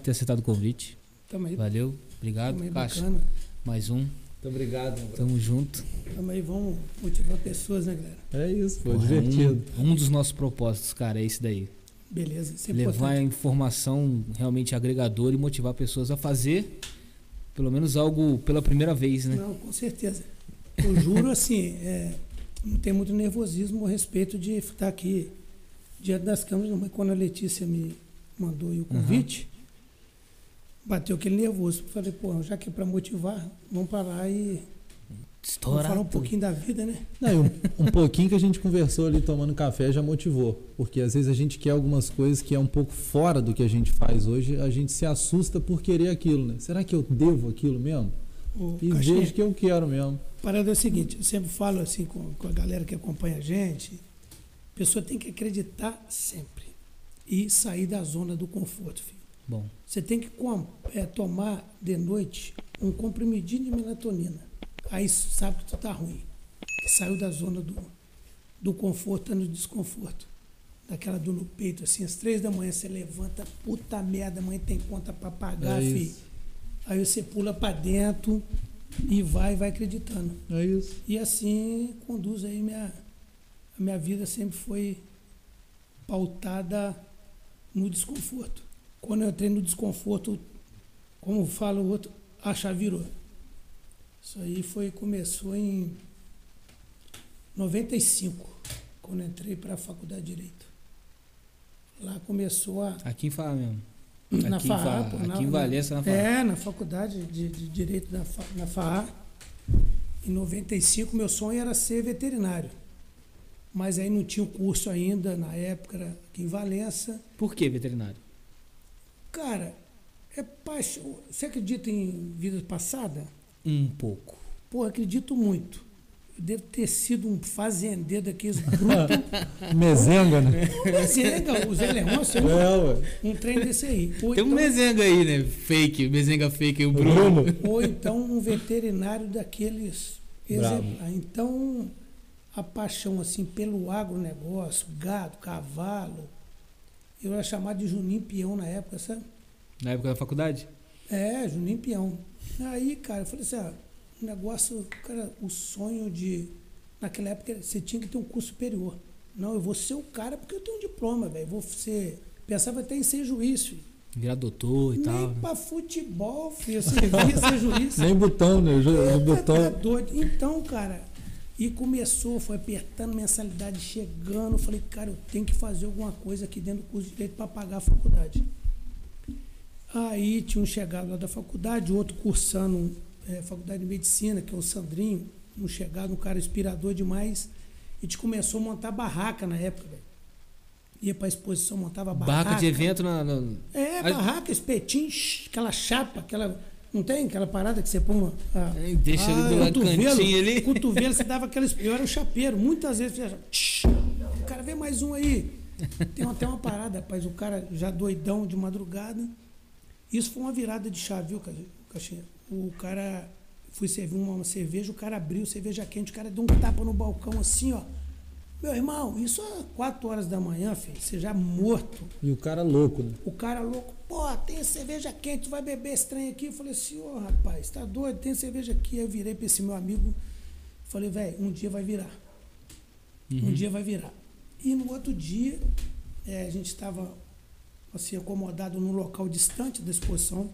Por ter aceitado o convite. Tamo aí, Valeu. Obrigado, tamo aí Caixa. bacana. Mais um. Muito obrigado, brother. Tamo junto. Tamo aí, vamos motivar pessoas, né, galera? É isso, pô, Porra, divertido. Um, um dos nossos propósitos, cara, é esse daí. Beleza, isso é Levar a importante. informação realmente agregadora e motivar pessoas a fazer pelo menos algo pela primeira vez, né? Não, com certeza. Eu juro, assim, é, não tem muito nervosismo a respeito de estar aqui diante das câmeras, mas quando a Letícia me mandou aí o convite, bateu aquele nervoso. Falei, pô, já que é para motivar, vamos parar e vamos Estourar. falar um tudo. pouquinho da vida, né? Não, um, um pouquinho que a gente conversou ali tomando café já motivou. Porque às vezes a gente quer algumas coisas que é um pouco fora do que a gente faz hoje, a gente se assusta por querer aquilo, né? Será que eu devo aquilo mesmo? O E vejo que eu quero mesmo. a parada é o seguinte, eu sempre falo assim com, com a galera que acompanha a gente, a pessoa tem que acreditar sempre e sair da zona do conforto, filho. Bom, Você tem que é, tomar de noite um comprimidinho de melatonina. Aí sabe que tu tá ruim. Que saiu da zona do, do conforto, tá no desconforto. Daquela dor no peito, assim, às três da manhã você levanta, puta merda, amanhã tem conta pra pagar, É filho. Aí você pula pra dentro e vai, vai acreditando. É isso. E assim conduz aí minha. A minha vida sempre foi pautada no desconforto. Quando eu entrei no desconforto, como fala o outro, a chave virou. Isso aí foi, começou em 95, quando entrei para a faculdade de Direito. Lá começou a. aqui em Fala mesmo. Na aqui em Fala- pô, aqui na- em Valença, na Fala. É, na faculdade de, de Direito na, na. Em 95, meu sonho era ser veterinário. Mas aí não tinha o curso ainda, na época, aqui em Valença. Por que veterinário? Cara, é paixão. Você acredita em vida passada? Um pouco. Pô, acredito muito. Eu devo ter sido um fazendeiro daqueles brutos. Mezenga, né? Mezenga, o Zé Leôncio, É, ué. um trem desse aí. Ou Tem um então- mezenga aí, né? Fake, mezenga fake aí, o Bruno. Bruno. ou então um veterinário daqueles exemplares. Então, a paixão assim pelo agronegócio, gado, cavalo, eu era chamado de Juninho Peão na época, sabe? Na época da faculdade? É, Juninho Peão. Aí, cara, eu falei assim, ah, o negócio, cara, o sonho de. Naquela época você tinha que ter um curso superior. Não, eu vou ser o cara porque eu tenho um diploma, velho. Vou ser. Pensava até em ser juiz, filho. Virar doutor e Nem tal. né? pra futebol, filho. Eu servia ser juiz. Nem botão, né? Tá- botão. tá doido. Então, cara, e começou, foi apertando mensalidade, chegando. Falei, cara, eu tenho que fazer alguma coisa aqui dentro do curso de direito para pagar a faculdade. Aí tinha um chegado lá da faculdade, outro cursando é, faculdade de medicina, que é o Sandrinho, um chegado, um cara inspirador demais. A gente começou a montar barraca na época, velho. Ia pra exposição, montava barraca. Barraca de evento na. na- É, barraca, espetinho, aquela chapa, aquela. Não tem aquela parada que você põe uma. a- Deixa ah, ali do lado cantinho ali. Cotovelo, você dava aquela. Eu era o chapeiro. Muitas vezes você o cara vê mais um aí. Tem até uma parada, rapaz. O cara já doidão de madrugada. Isso foi uma virada de chave, viu, Ca- Caixinha? O cara. Fui servir uma cerveja, o cara abriu cerveja quente, o cara deu um tapa no balcão assim, ó. Meu irmão, isso às 4 horas da manhã, filho, você já morto. E o cara louco, né? O cara louco, pô, tem cerveja quente, tu vai beber esse trem aqui? Eu falei assim, ô rapaz, tá doido? Tem cerveja aqui. Aí eu virei pra esse meu amigo, falei, velho, um dia vai virar. Um dia vai virar. E no outro dia, eh, a gente estava assim, acomodado num local distante da exposição,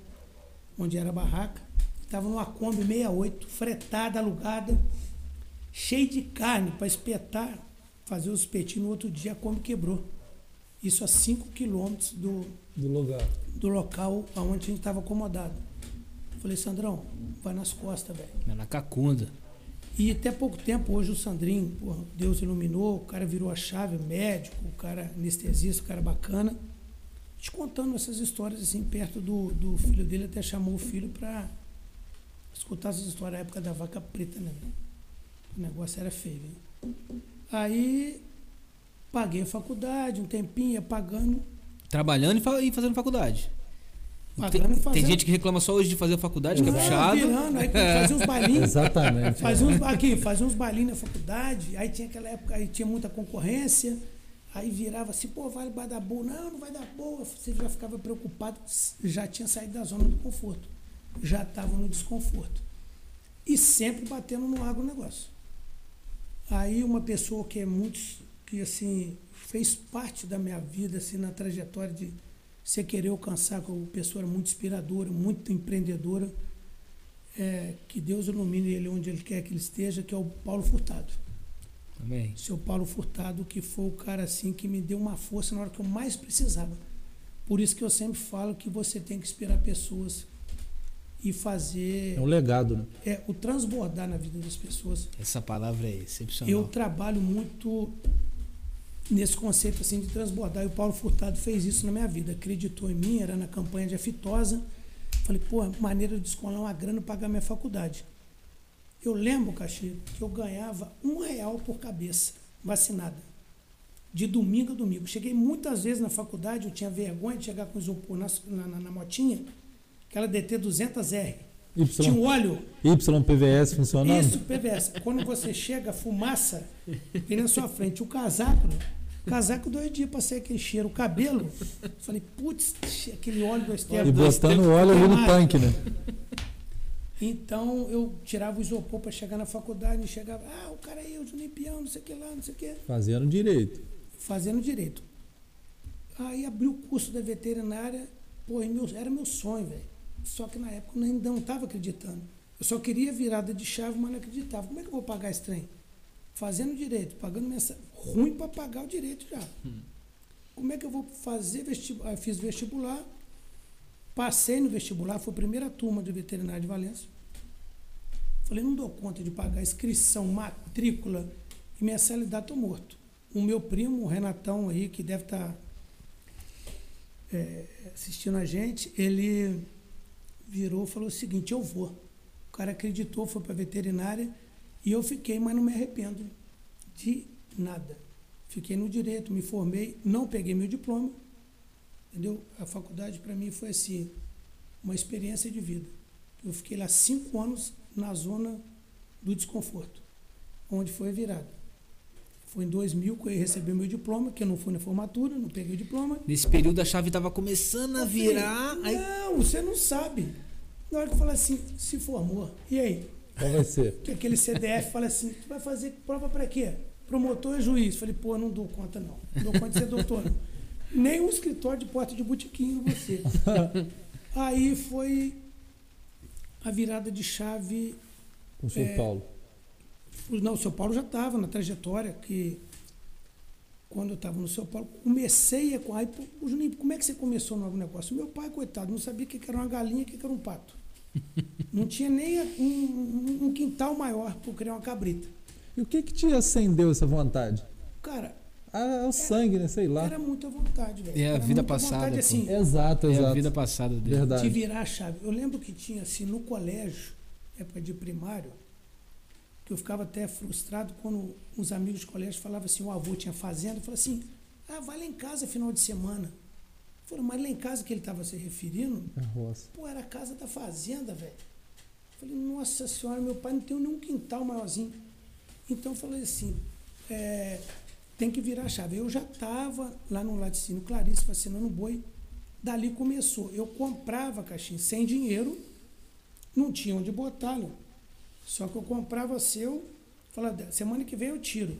onde era a barraca. Estava numa Kombi 68, fretada, alugada, cheio de carne para espetar, fazer os espetinhos. No outro dia a Kombi quebrou. Isso a 5 quilômetros do, Do lugar. do local onde a gente estava acomodado. Falei, Sandrão, vai nas costas, velho. Na cacunda. E até pouco tempo, hoje o Sandrinho, porra, Deus iluminou, o cara virou a chave, médico, o cara anestesista, o cara bacana. Te contando essas histórias assim, perto do, do filho dele, até chamou o filho para escutar essas histórias da época da vaca preta, né? O negócio era feio, velho. Aí paguei a faculdade, um tempinho, ia pagando. Trabalhando e fa- e fazendo faculdade. Tem, Pagando e tem fazendo. gente que reclama só hoje de fazer a faculdade, que é Não, puxado. virando, aí fazia uns bailinhos. Exatamente. Fazia uns, aqui, fazia uns bailinhos na faculdade, aí tinha aquela época, aí tinha muita concorrência, Aí virava assim, pô, vai, vai dar boa. Não, não vai dar boa. Você já ficava preocupado, já tinha saído da zona do conforto. Já estava no desconforto. E sempre batendo no agronegócio. Aí uma pessoa que é muito, que assim, fez parte da minha vida, assim, na trajetória de você querer alcançar, como pessoa muito inspiradora, muito empreendedora, é, que Deus ilumine ele onde ele quer que ele esteja, que é o Paulo Furtado. Amém. Seu Paulo Furtado, que foi o cara assim que me deu uma força na hora que eu mais precisava. Por isso que eu sempre falo que você tem que inspirar pessoas e fazer É um legado, né? é o transbordar na vida das pessoas. Essa palavra é excepcional. Eu trabalho muito nesse conceito assim de transbordar. E o Paulo Furtado fez isso na minha vida. Acreditou em mim, era na campanha de afitosa. Falei, pô, maneira de descolar uma grana para pagar minha faculdade. Eu lembro, Caxi, que eu ganhava um real por cabeça, vacinada. De domingo a domingo. Cheguei muitas vezes na faculdade, eu tinha vergonha de chegar com isopor na, na, na, na motinha, aquela DT 200R. Tinha um óleo, YPVS funcionando? isso, PVS. Quando você chega, fumaça vem na sua frente. O casaco, casaco dois dias sair aquele cheiro. O cabelo, falei, putz, aquele óleo do E Estevam. botando óleo ali no tanque, né? Então eu tirava o isopor para chegar na faculdade e chegava, ah, o cara aí, o Juninho Peão, não sei o que lá, não sei o que, Fazendo direito. fazendo direito. Aí abri o curso da veterinária, pô, e meu- era meu sonho, velho. Só que na época eu ainda não estava acreditando. Eu só queria virada de chave, mas não acreditava. Como é que eu vou pagar esse trem? Fazendo direito, pagando mensagem. Ruim para pagar o direito já. Como é que eu vou fazer vestibular? Eu fiz vestibular, passei no vestibular, foi a primeira turma de veterinária de Valença. Falei, não dou conta de pagar inscrição, matrícula e mensalidade, estou morto. O meu primo, o Renatão aí, que deve estar assistindo a gente, ele virou e falou o seguinte, eu vou. O cara acreditou, foi para a veterinária e eu fiquei, mas não me arrependo de nada. Fiquei no direito, me formei, não peguei meu diploma, entendeu? A faculdade para mim foi assim, uma experiência de vida. Eu fiquei lá cinco anos na zona do desconforto, onde foi a virada. Foi em 2000 que eu recebi meu diploma, que eu não fui na formatura, não peguei o diploma. Nesse período a chave tava começando a Eu falei, virar. Aí... Não, você não sabe. Na hora que eu falei assim, se formou, e aí? Qual vai ser? Que aquele CDF fala assim, tu vai fazer prova para quê? Promotor e juiz. Falei, pô, não dou conta não. Não dou conta de ser doutor não. Nem um escritório de porta de botiquinho você. Aí foi a virada de chave. Com o seu É. Paulo. Não, o São Paulo já estava na trajetória que quando eu estava no São Paulo, comecei a. Aí, pô, o Juninho, como é que você começou no negócio? Meu pai, coitado, não sabia o que era uma galinha e o que era um pato. Não tinha nem um, um- um quintal maior para criar uma cabrita. E o que que te acendeu essa vontade? Cara, Ah, é o sangue, né? Sei lá. era muita vontade, velho. É a Era vida muita passada, Vontade, assim, Exato, É a exato. vida passada dele. de Verdade. virar a chave. Eu lembro que tinha assim no colégio, época de primário, que eu ficava até frustrado quando uns amigos de colégio falavam assim, o avô tinha fazenda, eu falava assim, ah, vai lá em casa final de semana. Falei, mas lá em casa que ele estava se referindo, roça. pô, era a casa da fazenda, velho. Falei, nossa senhora, meu pai não tem nenhum quintal maiorzinho. Então eu falei assim, é, tem que virar a chave. Eu já estava lá no laticínio Clarice vacinando boi. Dali começou. Eu comprava caixinha sem dinheiro, não tinha onde botá-lo. Só que eu comprava seu, falava, semana que vem eu tiro,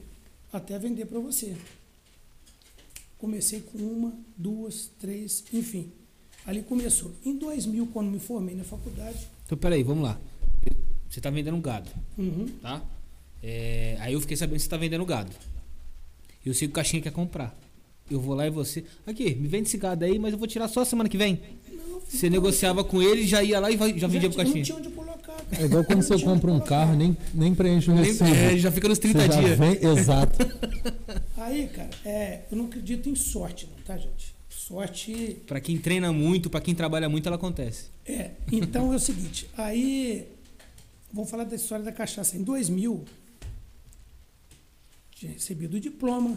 até vender para você. Comecei com uma, duas, três, enfim. Ali começou. Em 2000, quando me formei na faculdade, Então, peraí, vamos lá. Você tá vendendo gado, uhum, tá? É, aí eu fiquei sabendo que você tá vendendo gado. Eu sei que o caixinha quer comprar. Eu vou lá e você. Aqui, me vende esse gado aí, mas eu vou tirar só semana que vem. não, Você negociava com ele, já ia lá e já já vendia pro tinha- não caixinha. tinha onde. É igual quando você compra um carro, nem, nem preenche o recibo. é, já fica nos 30 Você já dias. vem- exato. Aí, cara, é, eu não acredito em sorte, não, tá, gente? Sorte Pra quem treina muito, pra quem trabalha muito, ela acontece. É, então é o seguinte, aí vou falar da história da cachaça. Em 2000, tinha recebido o diploma,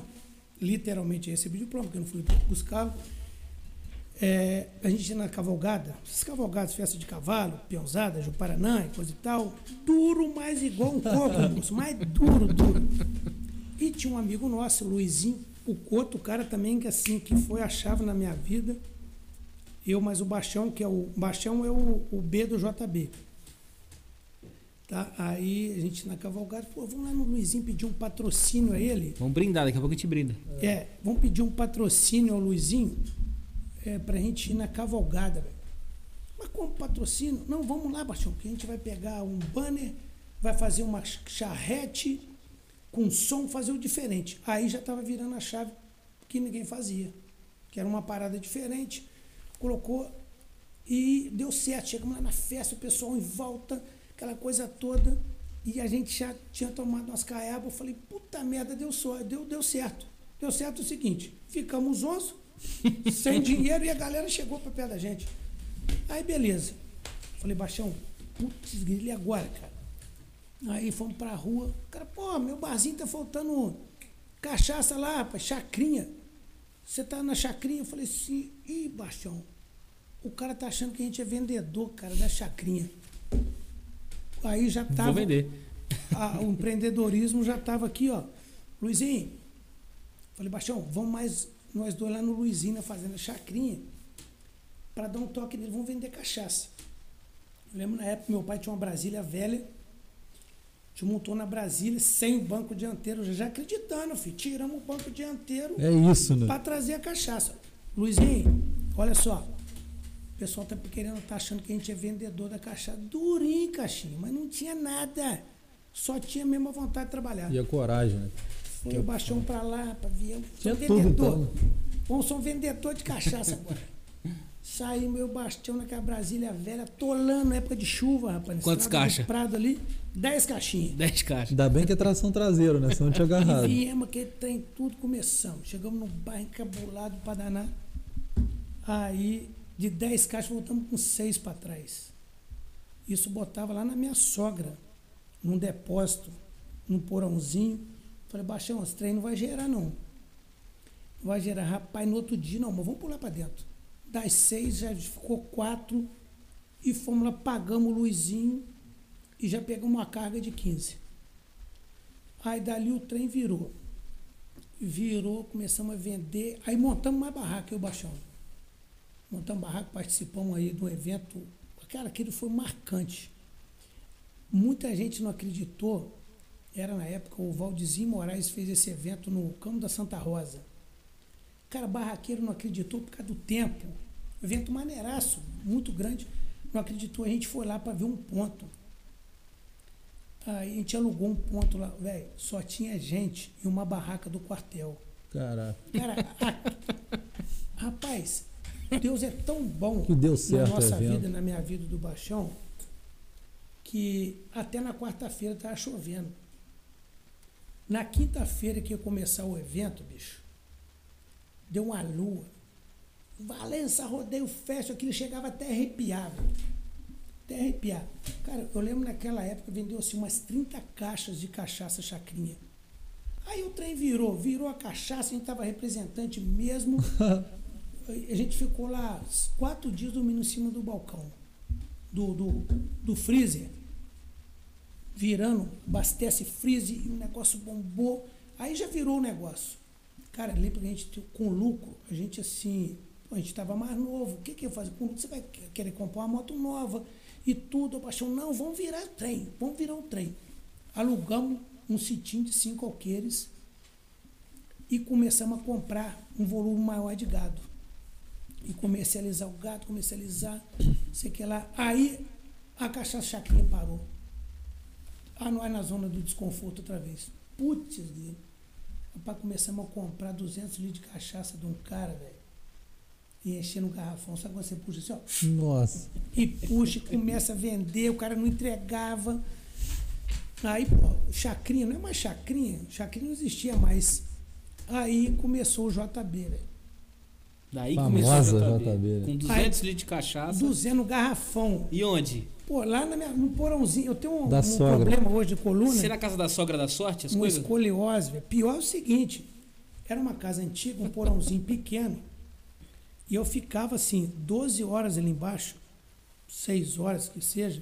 literalmente recebi o diploma, porque eu não fui buscá-lo. É, a gente ia na cavalgada, essas cavalgadas, festa de cavalo, peãozada, Juparanã e coisa e tal, duro, mas igual um coco, moço, mais duro, duro. E tinha um amigo nosso, Luizinho, o outro cara também que assim, que foi a chave na minha vida, eu mais o Baixão, que é o. Baixão é o, o B do JB. Tá? Aí a gente na cavalgada, pô, vamos lá no Luizinho pedir um patrocínio a ele. Vamos brindar, daqui a pouco a gente brinda. É, vamos pedir um patrocínio ao Luizinho é, pra gente ir na cavalgada. Mas como patrocínio? Não, vamos lá, Baixão, que a gente vai pegar um banner, vai fazer uma charrete com som, fazer o diferente. Aí já tava virando a chave que ninguém fazia. Que era uma parada diferente. Colocou e deu certo. Chegamos lá na festa, o pessoal em volta, aquela coisa toda. E a gente já tinha tomado umas caiabas. Eu falei, puta merda, deu, só, deu, deu certo. Deu certo o seguinte, ficamos 11, sem dinheiro, e a galera chegou para perto da gente. Aí, beleza. Falei, Baixão, putz, grilo, agora, cara? Aí fomos pra rua. O cara, pô, meu barzinho tá faltando cachaça lá, rapaz, chacrinha. Você tá na chacrinha? Eu falei assim, ih, Baixão, o cara tá achando que a gente é vendedor, cara, da chacrinha. Aí já tava. Vou vender. a- o empreendedorismo já tava aqui, ó. Luizinho, falei, Baixão, vamos mais nós dois lá no Luizinho, na fazenda chacrinha, para dar um toque nele, vamos vender cachaça. Eu lembro na época meu pai tinha uma Brasília velha, a gente montou na Brasília sem o banco dianteiro, já, já acreditando, filho. Tiramos o banco dianteiro É isso, né? para trazer a cachaça. Luizinho, olha só. O pessoal tá querendo, tá achando que a gente é vendedor da cachaça. Durinho, caixinha, mas não tinha nada. Só tinha mesmo a vontade de trabalhar. E a coragem, né? Foi o baixão pra lá, vir. Tinha Sou vendedor. então. Vamos ser um vendedor de cachaça agora. Saí meu bastião naquela Brasília velha, tolando na época de chuva, rapaz. Quantos estrada do caixa? Prado ali, 10 caixinhas. 10 caixas. Ainda bem que é tração traseira, né? Senão tinha E agarrado. viemos aquele trem tudo, começamos. Chegamos num bairro encabulado pra danar. Aí, de 10 caixas, voltamos com 6 para trás. Isso botava lá na minha sogra, num depósito, num porãozinho. Falei, Baixão, esse trem não vai gerar, não. Não vai gerar. Rapaz, no outro dia, não, mas vamos pular para dentro. Das seis já ficou quatro e fomos lá, pagamos o Luizinho e já pegamos uma carga de 15. Aí dali o trem virou. Virou, começamos a vender. Aí montamos mais barraca, eu Baixão. Montamos barraca, participamos aí do evento. Cara, aquilo foi marcante. Muita gente não acreditou. Era na época, o Valdizinho Moraes fez esse evento no Campo da Santa Rosa. Cara, barraqueiro não acreditou por causa do tempo. Evento maneiraço, muito grande. Não acreditou, a gente foi lá para ver um ponto. Aí a gente alugou um ponto lá, velho. Só tinha gente e uma barraca do quartel. Caraca. Cara, a- rapaz, Deus é tão bom Que deu certo na nossa evento. vida, na minha vida do Baixão, que até na quarta-feira estava chovendo. Na quinta-feira que ia começar o evento, bicho, deu uma lua. Valença, rodeio, fecha, aquilo chegava até arrepiar, velho. Até arrepiar. Cara, eu lembro naquela época vendeu assim umas 30 caixas de cachaça chacrinha. Aí o trem virou, virou a cachaça, a gente tava representante mesmo. a gente ficou lá quatro dias dormindo em cima do balcão, do, do, do freezer. Virando, abastece freezer e o negócio bombou. Aí já virou o negócio. Cara, lembra que a gente, com lucro, a gente assim, a gente estava mais novo. O que, que eu fazer? Com lucro, você vai querer comprar uma moto nova e tudo. Eu achei, não, vamos virar trem, vamos virar um trem. Alugamos um citinho de cinco alqueires e começamos a comprar um volume maior de gado. E comercializar o gado, comercializar, sei que lá. Aí a cachaça chacrinha parou. Ah, nós na zona do desconforto outra vez. Putz, grilo. Rapaz, começamos a comprar 200 litros de cachaça de um cara, velho. E enchendo um garrafão. Sabe quando você puxa assim, ó? Nossa. e puxa e começa a vender, o cara não entregava. Aí, pô, chacrinha, não é mais chacrinha, chacrinha não existia mais. Aí começou o JB, velho. Daí Famosa começou a JB, JB. né? Com 200 litros de cachaça. 200 garrafão. E onde? Pô, lá na minha, no porãozinho, eu tenho um, Da um problema hoje de coluna, Será a casa da sogra da sorte, as uma coisas? escoliose, velho. Pior é o seguinte, era uma casa antiga, um porãozinho pequeno, e eu ficava assim, 12 horas ali embaixo, 6 horas que seja,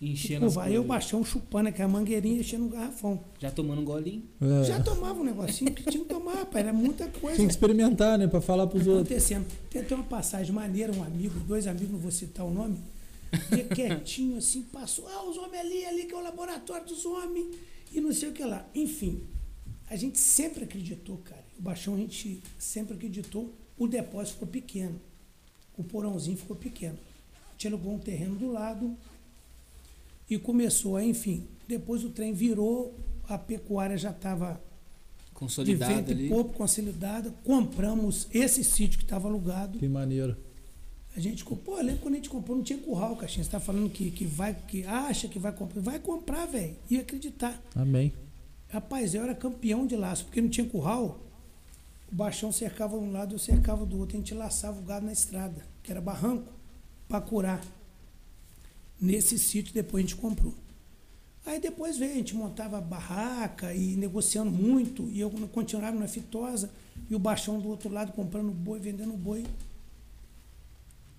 Enchendo as Curva. Aí o coisas. baixão chupando aquela mangueirinha, enchendo um garrafão. Já tomando um golinho. É. Já tomava um negocinho que tinha que tomar, pai. Era muita coisa. Tinha que experimentar, né? Pra falar pros outros. acontecendo. Tem até uma passagem maneira, um amigo, dois amigos, não vou citar o nome, ia quietinho assim, passou, ah, os homens ali, ali que é o laboratório dos homens, e não sei o que lá. Enfim, a gente sempre acreditou, cara. O baixão a gente sempre acreditou. O depósito ficou pequeno. O porãozinho ficou pequeno. A gente alugou um terreno do lado e começou, aí, enfim. Depois o trem virou, a pecuária já estava de Consolidado vento e ali. pouco consolidada. Compramos esse sítio que estava alugado. Que maneiro. A gente comprou, lembra quando a gente comprou, não tinha curral, Caixinha. Você está falando que, que vai, que acha que vai comprar. Vai comprar, velho. E acreditar. Amém. Rapaz, eu era campeão de laço, porque não tinha curral. O baixão cercava de um lado, eu cercava do outro. A gente laçava o gado na estrada, que era barranco, para curar. Nesse sítio depois a gente comprou. Aí depois veio, a gente montava barraca e negociando muito, e eu continuava na fitosa, e o baixão do outro lado comprando boi, vendendo boi.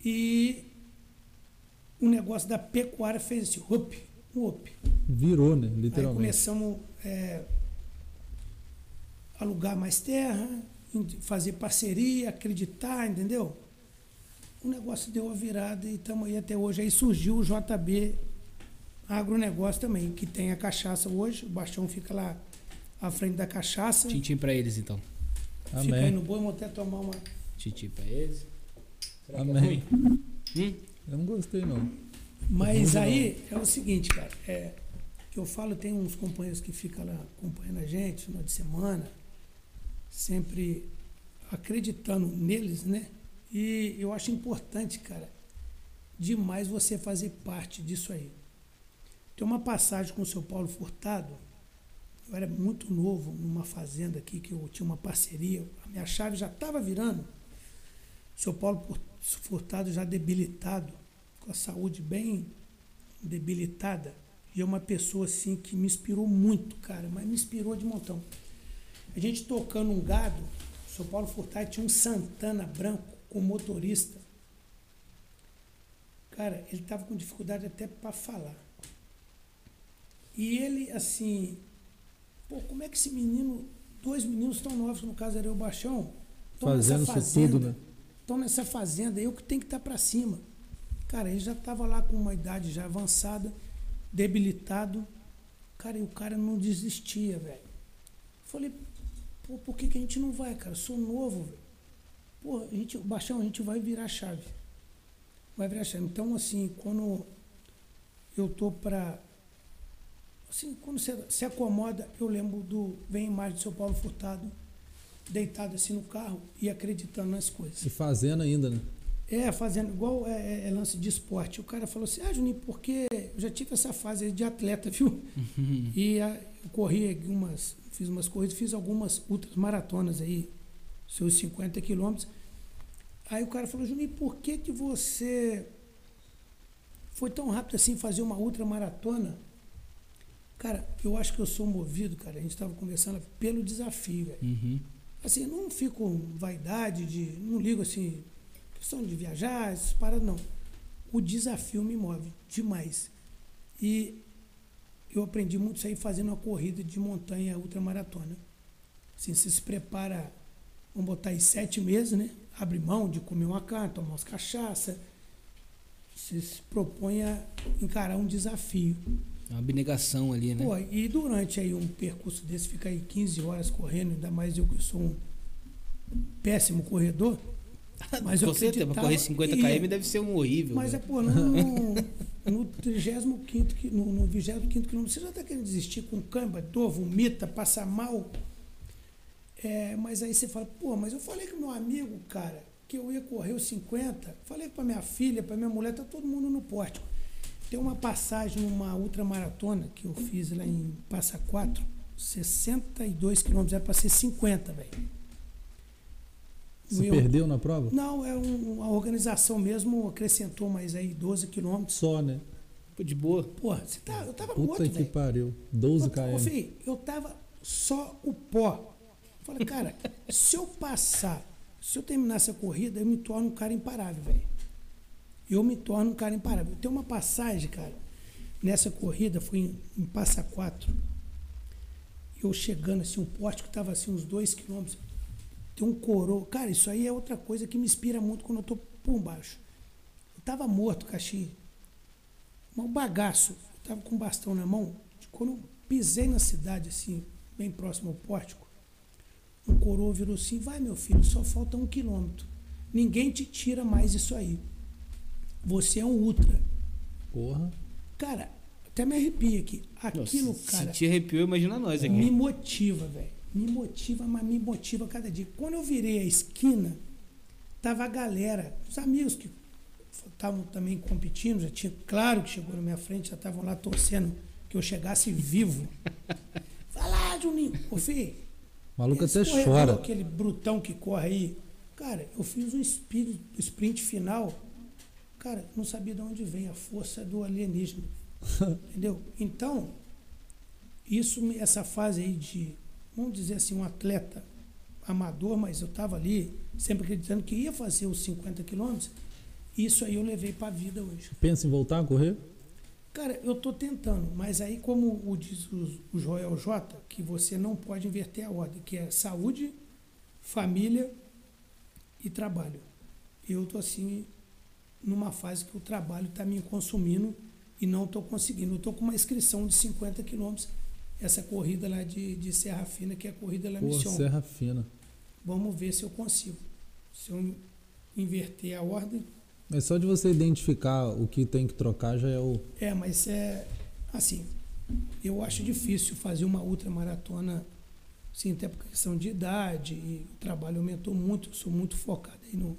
E o negócio da pecuária fez assim, up, up. Virou, né? Aí Literalmente. começamos é, alugar mais terra, fazer parceria, acreditar, entendeu? O negócio deu a virada e estamos aí até hoje. Aí surgiu o JB Agronegócio também, que tem a cachaça hoje. O Baixão fica lá à frente da cachaça. Tintim pra eles, então. Fica aí Amém. no boi, vamos até tomar uma. Tintim pra eles. Será que é Amém. ruim? Hum? Eu não gostei, não. Mas Não, aí é o seguinte, cara. É, que eu falo, tem uns companheiros que ficam lá acompanhando a gente, final de semana, sempre acreditando neles, né? E eu acho importante, cara, demais você fazer parte disso aí. Tem uma passagem com o seu Paulo Furtado. Eu era muito novo numa fazenda aqui que eu tinha uma parceria. A minha chave já estava virando. O seu Paulo Furtado já debilitado, com a saúde bem debilitada. E é uma pessoa assim que me inspirou muito, cara, mas me inspirou de montão. A gente tocando um gado, o seu Paulo Furtado tinha um Santana branco com motorista. Cara, ele estava com dificuldade até para falar. E ele, assim, pô, como é que esse menino, dois meninos tão novos, no caso era eu o Baixão, tão Fazendo nessa fazenda, né? estão nessa fazenda, eu que tenho que estar para cima. Cara, ele já estava lá com uma idade já avançada, debilitado. Cara, e o cara não desistia, velho. Falei, pô, por que, que a gente não vai, cara? Eu sou novo, velho. Pô, a gente, Baixão, a gente vai virar a chave. Vai virar a chave. Então, assim, quando eu tô para assim, quando você se acomoda, eu lembro do vem a imagem do seu Paulo Furtado deitado assim no carro e acreditando nas coisas. E fazendo ainda, né? É, fazendo igual é, é, é lance de esporte. O cara falou assim: Ah, Juninho, porque eu já tive essa fase aí de atleta, viu? E ah, eu corri algumas, fiz umas corridas, fiz algumas ultras maratonas aí, seus 50 quilômetros. Aí o cara falou: Juninho, por que, que você foi tão rápido assim fazer uma ultra maratona? Cara, eu acho que eu sou movido, cara. A gente estava conversando pelo desafio. Uhum. Assim, não fico com vaidade de. Não ligo assim, questão de viajar, essas paradas, não. O desafio me move demais. E eu aprendi muito isso aí fazendo uma corrida de montanha ultramaratona. Assim, você se prepara, vamos botar aí sete meses, né? Abre mão de comer uma carne, tomar umas cachaça. Você se propõe a encarar um desafio. É uma abnegação ali, né? Pô, e durante aí um percurso desse, fica aí 15 horas correndo, ainda mais eu que sou um péssimo corredor. Mas eu certeza, acreditava- correr 50 e- km deve ser um horrível. Mas é, velho. pô, no, no 35 qui- no, no 25 quilômetro, você já está querendo desistir com cãibra, dor, vomita, passa mal. É, mas aí você fala, pô, mas eu falei com meu amigo, cara, que eu ia correr os 50. Falei para minha filha, para minha mulher, tá todo mundo no pórtico. Tem uma passagem numa ultramaratona que eu fiz lá em Passa Quatro, 62 quilômetros, era para ser 50, velho. Se Eu- perdeu na prova? não, é um, a organização mesmo acrescentou mais aí 12 quilômetros. Só, né? De boa. Porra, você tá, eu tava Puta morto, que velho. pariu. 12 Ô, km. filho, eu tava só o pó. Falei, cara, se eu passar, se eu terminar essa corrida, eu me torno um cara imparável, velho. Eu me torno um cara imparável. Tem uma passagem, cara, nessa corrida, fui em, em Passa Quatro. Eu chegando assim, um poste que estava assim, uns dois quilômetros. Tem um coroa. Cara, isso aí é outra coisa que me inspira muito quando eu tô por baixo. Eu tava morto, Caxi. Um bagaço. Eu tava com um bastão na mão. Quando eu pisei na cidade, assim, bem próximo ao pórtico, um coroa virou assim, vai meu filho, só falta um quilômetro. Ninguém te tira mais isso aí. Você é um ultra. Porra. Cara, até me arrepia aqui. Aquilo, Nossa, cara, Se te arrepiou, imagina nós aqui. me motiva, velho. Me motiva, mas me motiva cada dia. Quando eu virei a esquina, tava a galera, os amigos que estavam também competindo, já tinha, claro que chegou na minha frente, já estavam lá torcendo que eu chegasse vivo. Vai lá, Juninho. Ô, filho, O maluco esse até chora. Aquele brutão que corre aí. Cara, eu fiz um sprint, sprint final. Cara, não sabia de onde vem a força do alienígena. Entendeu? Então, isso, essa fase aí de, vamos dizer assim, um atleta amador, mas eu estava ali sempre acreditando que ia fazer os 50 quilômetros. Isso aí eu levei para a vida hoje. Pensa em voltar a correr? Cara, eu estou tentando, mas aí como o diz o, Joel J, que você não pode inverter a ordem, que é saúde, família e trabalho. Eu estou assim, numa fase que o trabalho está me consumindo e não estou conseguindo. Eu estou com uma inscrição de 50 quilômetros, essa corrida lá de, de Serra Fina, que é a corrida Pô, Mission. Serra Fina. Vamos ver se eu consigo. Se eu inverter a ordem, Mas só de você identificar o que tem que trocar já é o. É, mas é assim, eu acho difícil fazer uma ultramaratona, sim, até por questão de idade, e o trabalho aumentou muito, sou muito focado aí no.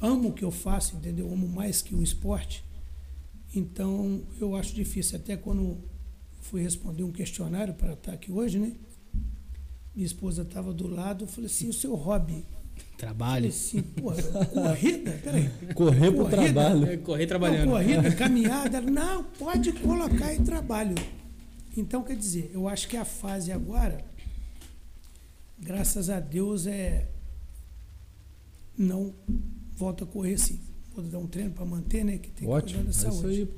Amo o que eu faço, entendeu? Amo mais que o esporte. Então, eu acho difícil. Até quando fui responder um questionário para estar aqui hoje, né? Minha esposa estava do lado, eu falei assim, o seu hobby? Trabalho. assim, porra, corrida? Peraí. Correr pro Corrida? trabalho. É, correr Não, trabalhando. corrida, caminhada, não, pode colocar em trabalho. Então, quer dizer, eu acho que a fase agora, graças a Deus, é. Não volta a correr sim. Vou dar um treino para manter, né? Que tem que cuidar É da isso saúde. aí.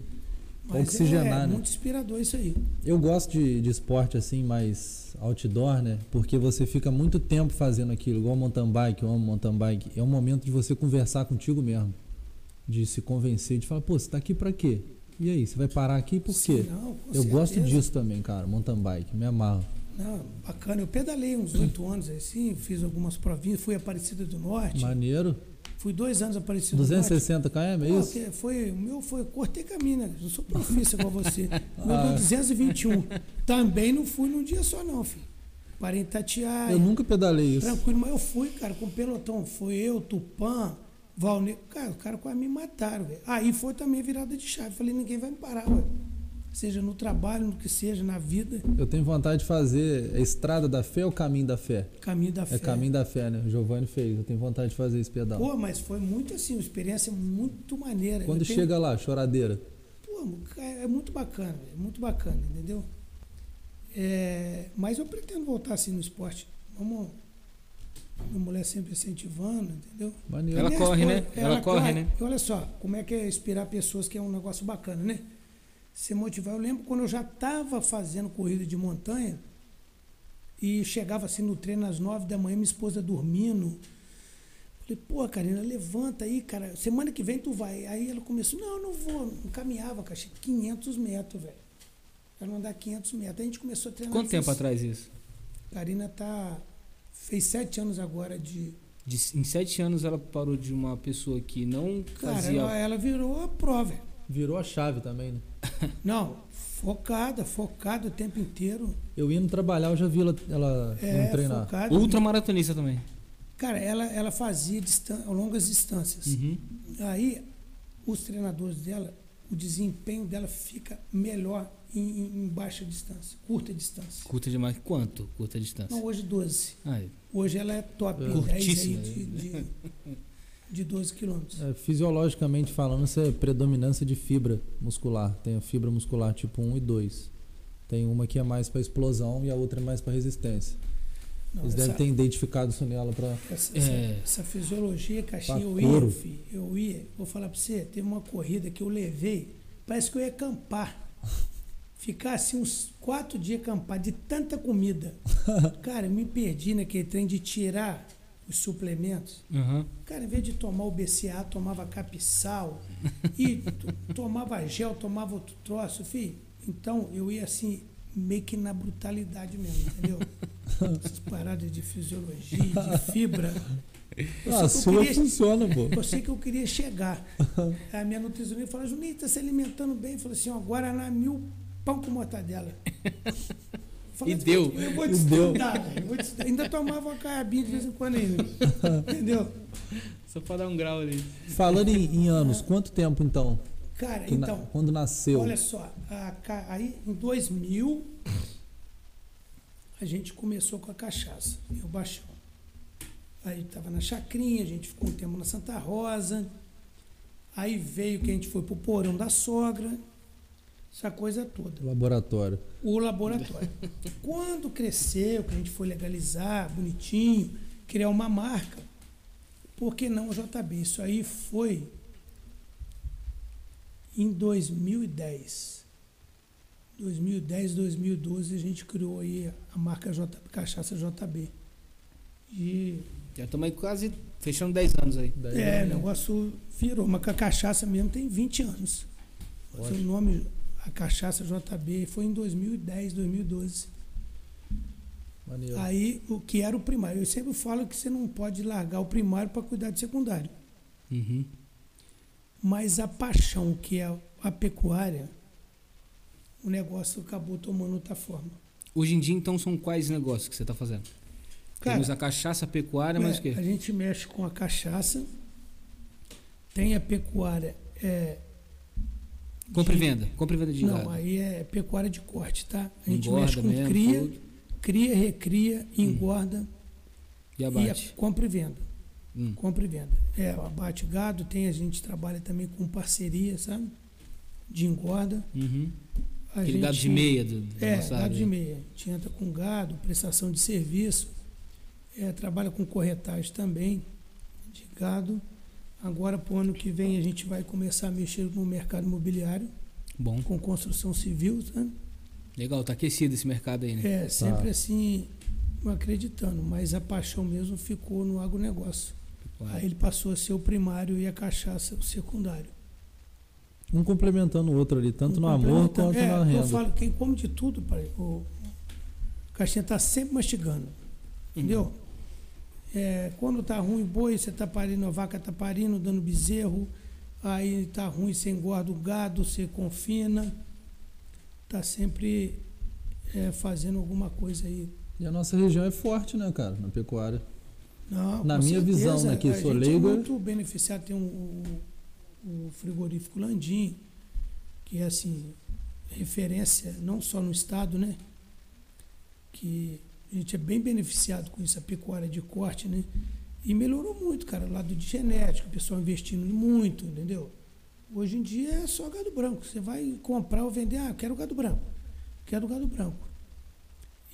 Oxigenar, é, né? muito inspirador isso aí. Eu gosto de, de esporte assim, mais outdoor, né? Porque você fica muito tempo fazendo aquilo, igual mountain bike, eu amo mountain bike. É um momento de você conversar contigo mesmo. De se convencer, de falar, pô, você tá aqui pra quê? E aí, você vai parar aqui por quê? Sim, não, com Eu gosto certeza. disso também, cara, mountain bike, me amarro. Não, bacana. Eu pedalei uns oito anos assim, fiz algumas provinhas, fui a Aparecida do Norte. Maneiro. Fui dois anos a Aparecida do Norte. 260 km, é isso? foi, o meu foi, cortei caminho, né? Eu sou profissa igual você. O meu Ah. deu 221. Também não fui num dia só, não, filho. Parei em Tatiaia, Eu nunca pedalei isso. tranquilo, mas eu fui, cara, com pelotão. Foi eu, Tupã, Valne. Cara, os caras quase me mataram, velho. Aí foi também virada de chave. Falei, ninguém vai me parar, ué. Seja no trabalho, no que seja, na vida, Eu tenho vontade de fazer a estrada da fé ou caminho da fé? caminho da fé. É caminho da fé, né? O Giovanni fez. Eu tenho vontade de fazer esse pedal. Pô, mas foi muito assim, uma experiência muito maneira. Quando Eu tenho- chega lá, choradeira. Pô, cara, é muito bacana, velho, é muito bacana, entendeu? É, mas eu pretendo voltar assim no esporte. Vamos. Minha mulher sempre incentivando, entendeu? Maneiro. Ela corre, né? Ela corre, né? E olha só, como é que é inspirar pessoas que é um negócio bacana, né? Se motivar. Eu lembro quando eu já estava fazendo corrida de montanha e chegava assim no treino às nove da manhã, minha esposa dormindo. Falei, pô, Karina, levanta aí, cara. Semana que vem tu vai. Aí ela começou, não, eu não vou. Não caminhava, cara. 500 metros, velho. Pra não andar 500 metros. Aí a gente começou a treinar. Quanto tempo fez- atrás isso? Karina tá. Fez sete anos agora de. De- em sete anos ela parou de uma pessoa que não Cara, fazia. ela, ela virou a prova. velho. Virou a chave também, né? Não, focada, focada o tempo inteiro. Eu indo trabalhar, eu já vi ela, ela É, não treinar. focada. Ultramaratonista também. Cara, ela, ela fazia distan longas distâncias. Uhum. Aí, os treinadores dela, o desempenho dela fica melhor em, em- baixa distância, curta distância. Curta demais. Quanto? Curta distância. Não, hoje 12. Ai, Hoje ela é top É. 10 aí Curtíssima. de, de, de 12 quilômetros. É, fisiologicamente falando, isso é predominância de fibra muscular. Tem a fibra muscular tipo 1 e 2. Tem uma que é mais para explosão e a outra é mais para resistência. Não, Eles essa, devem ter identificado isso nela para. essa, É. essa, fisiologia, caixinha, eu ia, filho, eu ia. Vou falar pra você, teve uma corrida que eu levei, parece que eu ia acampar. ficar assim uns quatro dias acampado de tanta comida. Cara, eu me perdi naquele trem de tirar os suplementos. Aham. Cara, em vez de tomar o BCA, tomava capsal e tomava gel, tomava outro troço, filho. Então eu ia assim, meio que na brutalidade mesmo, entendeu? Essas paradas de fisiologia, de fibra. Eu Ah, a sua queria- funciona, pô. eu sei que eu queria chegar. Aí a minha nutricionista falou, Juninho, tá se alimentando bem? Falou assim, ó, Guaraná mil, pão com mortadela. Falei, E deu. Eu vou te deu. estudar, vou te. Ainda tomava uma carabinha de vez em quando ainda. Entendeu? Só pra dar um grau ali. Falando em, em anos, quanto tempo então? Cara, Que na- então, quando nasceu? olha só, a aí em 2000 a gente começou com a cachaça, e o baixão. Aí estava na chacrinha, a gente ficou um tempo na Santa Rosa. Aí veio que a gente foi pro porão da sogra, essa coisa toda. Laboratório. O laboratório. Quando cresceu, que a gente foi legalizar, bonitinho, criar uma marca, por que não o JB? Isso aí foi em 2010. 2010, 2012 a gente criou aí a marca J, Cachaça JB. E Já estamos aí quase fechando 10 anos aí. Daí- é, o negócio virou, mas com a cachaça mesmo tem 20 anos. Mas o nome, a cachaça JB, foi em 2010, 2012. Maneiro. Aí, o que era o primário? Eu sempre falo que você não pode largar o primário para cuidar do secundário. Uhum. Mas a paixão, que é a pecuária, o negócio acabou tomando outra forma. Hoje em dia, então, são quais negócios que você está fazendo? Cara, Temos a cachaça, a pecuária, mas é, o quê? a gente mexe com a cachaça, tem a pecuária. É, Compra e venda. Compra e venda de Não, gado. aí é pecuária de corte, tá? A gente Engorda mexe com mesmo, cria, tudo. cria, recria, engorda E e abate. compra e venda. Hum. Compra e venda. É, abate gado, tem, a gente trabalha também com parceria, sabe? De engorda. Uhum. A Aquele gado de meia do, da É, gado área. de meia. A gente entra com gado, prestação de serviço. É, trabalha com corretagem também de gado. Agora, para o ano que vem, a gente vai começar a mexer no mercado imobiliário, Bom. com construção civil, sabe? Legal, tá aquecido esse mercado aí, né? É, sempre assim, acreditando. Mas a paixão mesmo ficou no agronegócio. Pecuária. Aí ele passou a ser o primário e a cachaça o secundário. Um complementando o outro ali, tanto no amor quanto é, na Eu renda. falo, quem come de tudo, pai, o caixinha está sempre mastigando. Entendeu? É, quando tá ruim boi, você tá parindo, a vaca tá parindo, dando bezerro. Aí tá ruim, você engorda o gado, você confina. Tá sempre é, fazendo alguma coisa aí. E a nossa região é forte, né, cara, na pecuária. Não, Na minha visão, certeza, né, que a sou gente leigo, é muito beneficiado. Tem um, o, o frigorífico Landim, que é assim, referência não só no estado, né? Que a gente é bem beneficiado com isso, a pecuária de corte, né? E melhorou muito, cara, lado de genética, o pessoal investindo muito, entendeu? Hoje em dia é só gado branco. Você vai comprar ou vender, ah, quero gado branco. Quero gado branco.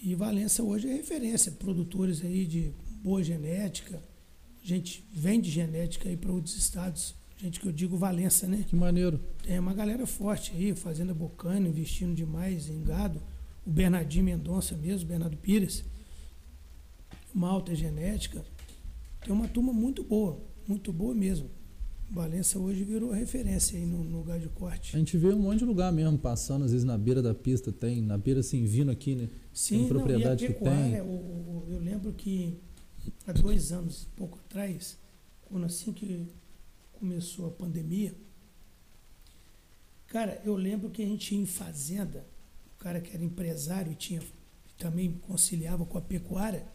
E Valença hoje é referência, produtores aí de boa genética. A gente vende genética aí para outros estados. Gente que eu digo Valença, né? Que maneiro. Tem uma galera forte aí, Fazenda Bocana, investindo demais em gado. O Bernardinho Mendonça mesmo, Bernardo Pires. Uma alta genética. Tem uma turma muito boa, muito boa mesmo. Valença hoje virou referência aí no, no gado de A corte. gente vê um monte de lugar mesmo passando, às vezes na beira da pista tem, na beira assim, vindo aqui, né? Sim, propriedade não, que a pecuária, tem. o- o- eu lembro que há dois anos, pouco atrás, quando assim que começou a pandemia, cara, eu lembro que a gente ia em fazenda, cara que era empresário e tinha também conciliava com a pecuária,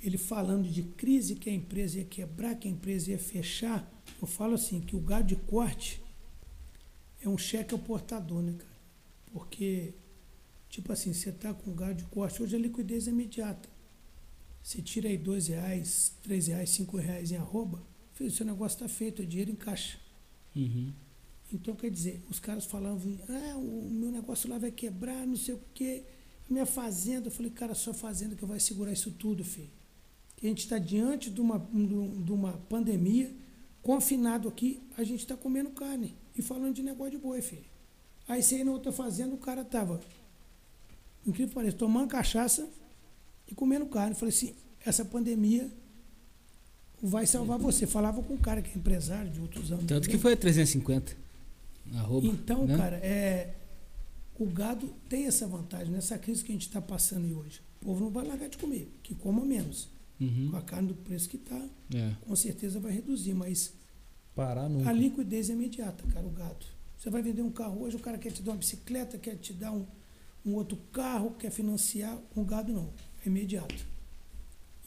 ele falando de crise que a empresa ia quebrar, que a empresa ia fechar. Eu falo assim, que o gado de corte é um cheque ao portador, né, cara? Porque Tipo assim, você está com gado de corte, hoje a liquidez é imediata. Você tira aí dois reais, três reais, cinco reais em arroba, filho, seu negócio está feito, é dinheiro em caixa. Uhum. Então, quer dizer, os caras falavam, ah, o meu negócio lá vai quebrar, não sei o quê, minha fazenda. Eu falei, cara, sua fazenda que vai segurar isso tudo, filho. A gente está diante de uma, de uma pandemia, confinado aqui, a gente está comendo carne e falando de negócio de boi, filho. Aí você ia na outra fazenda, o cara tava, incrível pareça, tomando cachaça e comendo carne. Eu falei assim, essa pandemia vai salvar você. Falava com um cara que é empresário de outros anos. Tanto que foi a 350. Arroba, Então, né? cara, é, o gado tem essa vantagem nessa crise que a gente está passando aí hoje. O povo não vai largar de comer, que coma menos. Uhum. Com a carne do preço que está, É. com certeza vai reduzir, mas Parar nunca. a liquidez é imediata, cara, o gado. Você vai vender um carro hoje, o cara quer te dar uma bicicleta, quer te dar um, um outro carro, quer financiar. Um gado não, é imediato.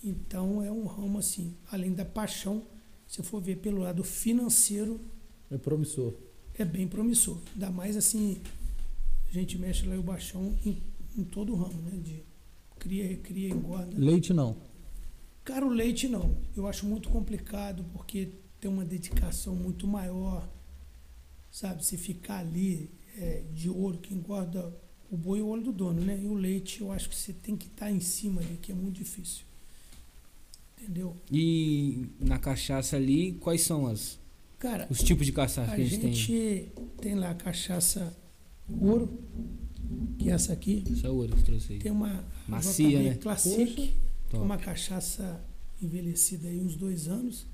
Então é um ramo assim, além da paixão, se eu for ver pelo lado financeiro, É promissor. É bem promissor. Ainda mais assim, a gente mexe lá o baixão em, em todo o ramo, né? De cria, recria, engorda. Leite não. Cara, o leite não. Eu acho muito complicado porque tem uma dedicação muito maior. Sabe, se ficar ali é, de ouro que engorda o boi e o olho do dono, né? E o leite, eu acho que você tem que estar em cima ali, que é muito difícil. Entendeu? E na cachaça ali, quais são as, Cara, os tipos de cachaça a que a gente, tem? gente tem lá a cachaça ouro, que é essa aqui. Essa é ouro que trouxe aí. Tem uma Macia, né? Classic, uma cachaça envelhecida aí uns dois anos.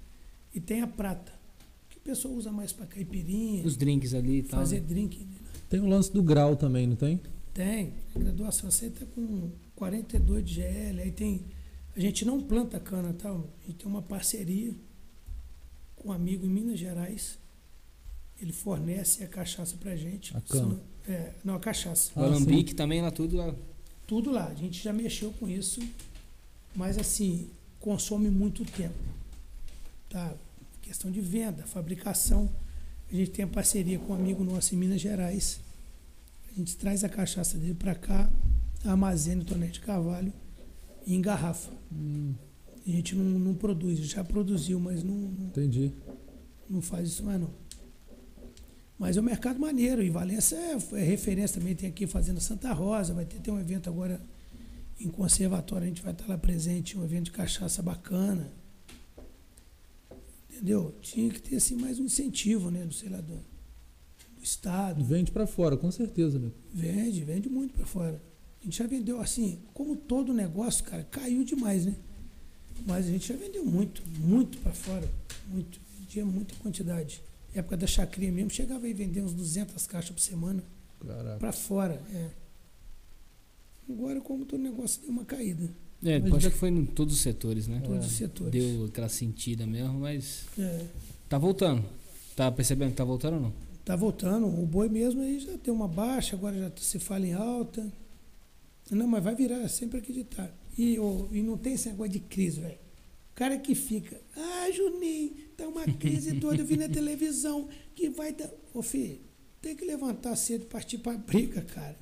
E tem a prata, que o pessoal usa mais para caipirinha, Os drinks ali e tal. fazer né? drink. Tem o lance do grau também, não tem? Tem, a graduação você tá com 42 de GL, aí tem. A gente não planta cana, tá? A gente tem uma parceria um amigo em Minas Gerais. Ele fornece a cachaça pra gente. A cana. É, não, a cachaça. O Ah, alambique também lá tudo. lá. Tudo lá, a gente já mexeu com isso, mas assim, consome muito tempo. Tá? Questão de venda, fabricação. A gente tem a parceria com um amigo nosso em Minas Gerais. A gente traz a cachaça dele para cá, armazena o tonete de carvalho e engarrafa. Hum, A gente não, não produz, já produziu, mas não, não, entendi. não faz isso mais não. Mas é um mercado maneiro, e Valença é, é referência também, tem aqui Fazenda Santa Rosa, vai ter, ter um evento agora em conservatório, a gente vai estar lá presente, um evento de cachaça bacana. Entendeu? Tinha que ter assim mais um incentivo, né, do sei lá, do, do Estado. Vende pra fora, com certeza, né? Vende, vende muito para fora. A gente já vendeu assim, como todo negócio, cara, caiu demais, né? Mas a gente já vendeu muito, muito para fora, muito. Vendia muita quantidade. época da chacrinha mesmo, chegava aí vender uns 200 caixas por semana para fora, é. Agora, como todo negócio deu uma caída, É, Mas acho já- que foi em todos os setores, né? todos É. os setores. Deu aquela sentida mesmo, mas É, tá voltando. Tá percebendo que tá voltando ou não? tá voltando, o boi mesmo aí já tem uma baixa, agora já se fala em alta. Não, mas vai virar, é sempre acreditar. E, ô, e não tem esse negócio de crise, velho. O cara que fica, ah, Juninho, tá uma crise doida, eu vi na televisão que vai dar. Ô, filho, tem que levantar cedo e partir pra briga, cara.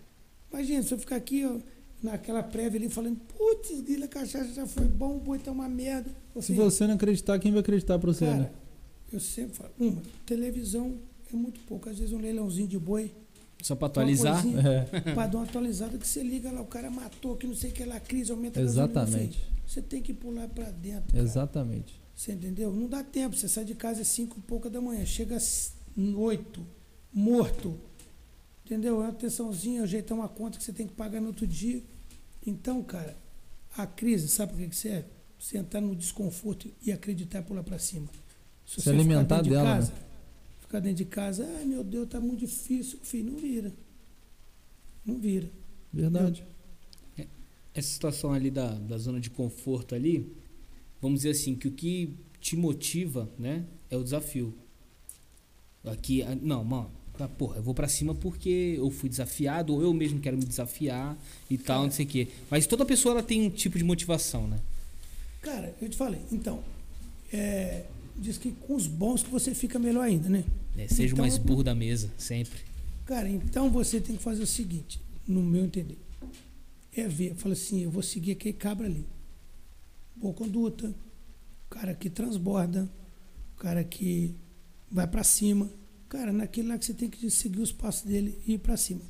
Imagina, se eu ficar aqui, ó, naquela prévia ali, falando, putz, grila, cachaça já foi bom, o boi tá uma merda. Ô, Se filho, você não acreditar, quem vai acreditar pra você, Cara, né? eu sempre falo, uma, televisão é muito pouco. Às vezes um leilãozinho de boi, Só pra atualizar. É, para dar uma atualizada que você liga lá, o cara matou, que não sei o que lá, crise, aumenta a exatamente. Você tem que pular para dentro. cara. Exatamente. Você entendeu? Não dá tempo. Você sai de casa às 5 e pouca da manhã, chega às 8, morto. Entendeu? É uma atençãozinha, ajeitar uma conta que você tem que pagar no outro dia. Então, cara, a crise, sabe por que que serve? Você entrar no desconforto e acreditar e pular para cima. Se Se alimentar de dela, casa, ficar dentro de casa, ai meu Deus, tá muito difícil. Filho, não vira. Não vira. Verdade. Essa situação ali da, da zona de conforto ali, vamos dizer assim, que o que te motiva, né, é o desafio. Aqui, não, mano, ah, porra, eu vou pra cima porque eu fui desafiado, ou eu mesmo quero me desafiar e tal, não sei o quê. Mas toda pessoa ela tem um tipo de motivação, né? Cara, eu te falei, então, é, diz que com os bons que você fica melhor ainda, né? É, seja o Então- mais burro da mesa, sempre. Cara, então você tem que fazer o seguinte, no meu entender. É ver, fala assim, eu vou seguir aquele cabra ali. Boa conduta, o cara que transborda, o cara que vai pra cima. Cara, naquele lá que você tem que seguir os passos dele e ir pra cima.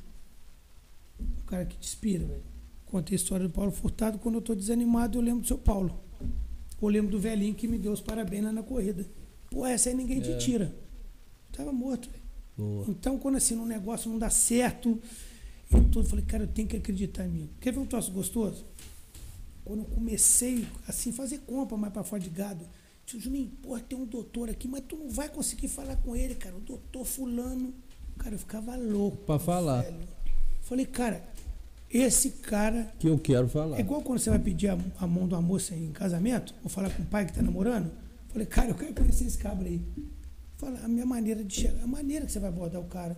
O cara que te inspira, velho. Contei a história do Paulo Furtado, quando eu tô desanimado, eu lembro do seu Paulo. Eu lembro do velhinho que me deu os parabéns lá na corrida. Pô, essa aí ninguém te É. tira. Tava morto. Então, quando assim, um negócio não dá certo tudo, eu falei, cara, eu tenho que acreditar em mim. Quer ver um troço gostoso? Quando eu comecei, assim, fazer compra mais pra fora de gado, tio Juninho, porra, tem um doutor aqui, mas tu não vai conseguir falar com ele, cara. O doutor fulano. Cara, eu ficava louco. Pra falar. velho. Falei, cara, esse cara Que eu quero falar. é igual quando você vai pedir a, a mão de uma moça em casamento, ou falar com o pai que está namorando. Falei, cara, eu quero conhecer esse cabra aí. Fala, a minha maneira de chegar, a maneira que você vai abordar o cara.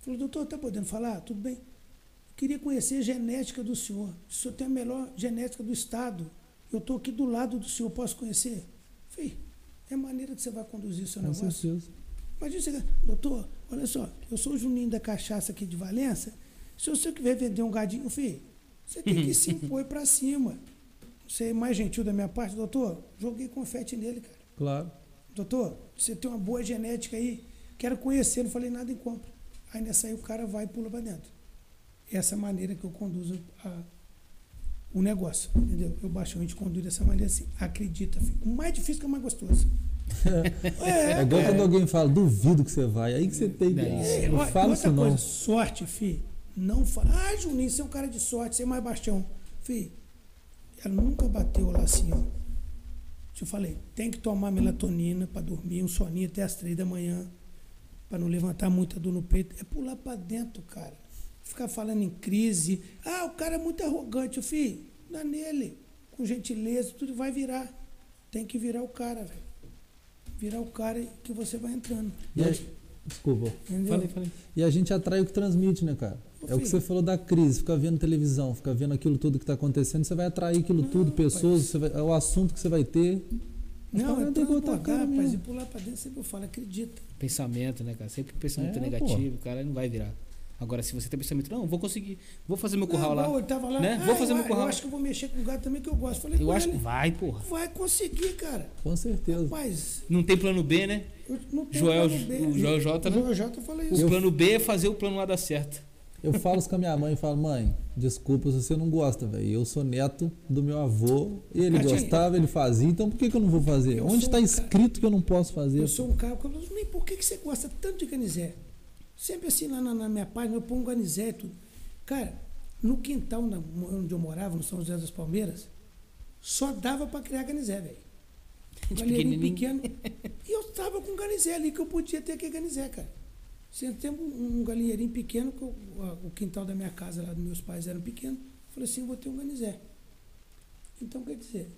Falei, doutor, tá podendo falar? Tudo bem. Eu queria conhecer a genética do senhor. O senhor tem a melhor genética do estado. Eu estou aqui do lado do senhor, posso conhecer? Falei, é a maneira que você vai conduzir o seu Com negócio. certeza. Imagina você, doutor, olha só, eu sou o Juninho da Cachaça aqui de Valença. Se você quiser vender um gadinho, filho, você tem que se impor pra cima. Você é mais gentil da minha parte, doutor? Joguei confete nele, cara. Claro. Doutor, você tem uma boa genética aí, quero conhecer, não falei nada em compra. Aí nessa aí o cara vai e pula pra dentro. Essa é maneira que eu conduzo a- o negócio, entendeu? Eu baixo, a gente conduz dessa maneira assim. Acredita, filho. O mais difícil que é o mais gostoso. É, igual cara. quando alguém fala, duvido que você vai. Aí que você tem. Não, É, não fala isso não. coisa, sorte, fi. Não fala. Ah, Juninho, você é um cara de sorte, você é mais bastião. Fi, ela nunca bateu lá assim, ó. Eu falei, tem que tomar melatonina para dormir, um soninho até as três da manhã, para não levantar muita dor no peito. É pular para dentro, cara. Ficar falando em crise. Ah, o cara é muito arrogante, filho. Dá nele. Com gentileza, tudo vai virar. Tem que virar o cara, velho. Virar o cara que você vai entrando. E aí- desculpa. Entendeu? Falei, falei. E a gente atrai o que transmite, né, cara? É o que filho. você falou da crise, ficar vendo televisão, ficar vendo aquilo tudo que está acontecendo, você vai atrair aquilo Não, tudo, pessoas, vai- é o assunto que você vai ter. Não, Mas é tem que transbordar, cara rapaz, e pular pra dentro, sempre eu falo, acredita. Pensamento, né, cara? Sempre que pensamento É, negativo, o cara não vai virar. Agora, se você tem pensamento, não, vou conseguir, vou fazer meu curral Não, lá. tava lá, né? ah, Vou fazer eu, meu curral. Eu acho que eu vou mexer com o gato também, que eu gosto. Falei Eu acho que ele, vai, porra. vai conseguir, cara. Com certeza. Rapaz, Não tem plano B, né? eu não tenho Joel- plano B. o Joel J, né? O Joel J, eu falei O isso. Eu- plano B é fazer o plano A dar certo. Eu falo isso com a minha mãe e falo, mãe, desculpa se você não gosta, velho. Eu sou neto do meu avô, ele gostava, ele fazia, então por que, que eu não vou fazer? Eu Onde está um escrito que eu não posso fazer? Eu sou um cara que eu falo, nem por que, que você gosta tanto de ganizé? Sempre assim, lá na, na minha página, eu ponho um ganizé e tudo. Cara, no quintal na- onde eu morava, no São José das Palmeiras, só dava pra criar ganizé, velho. Um De pequenininho. pequeno. E eu tava com ganizé ali, que eu podia ter aquele ganizé, cara. Tem um, um galinheirinho pequeno, que eu- o quintal da minha casa lá dos meus pais era pequeno. Falei assim, eu vou ter um ganizé. Então, quer dizer,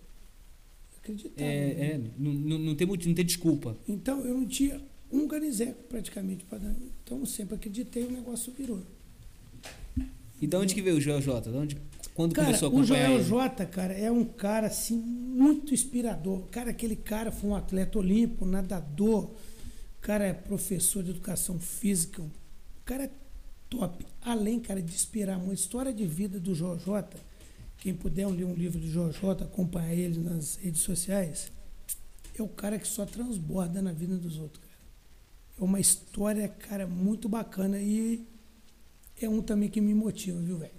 acreditava. né? É, é, não, não, não tem, muito- não tem desculpa. Então eu não tinha um ganizé praticamente para dar. Então eu sempre acreditei o negócio virou. E de onde que veio o Joel J? De onde, quando Cara, começou a o acompanhar Joel ele? J, cara, é um cara assim muito inspirador. Cara, aquele cara foi um atleta olímpico, nadador. O cara é professor de educação física. O cara é top. Além, cara, de inspirar uma história de vida do Joel J. Quem puder ler um livro do Joel J, acompanhar ele nas redes sociais, é o cara que só transborda na vida dos outros, cara. É uma história, cara, muito bacana e é um também que me motiva, viu, velho?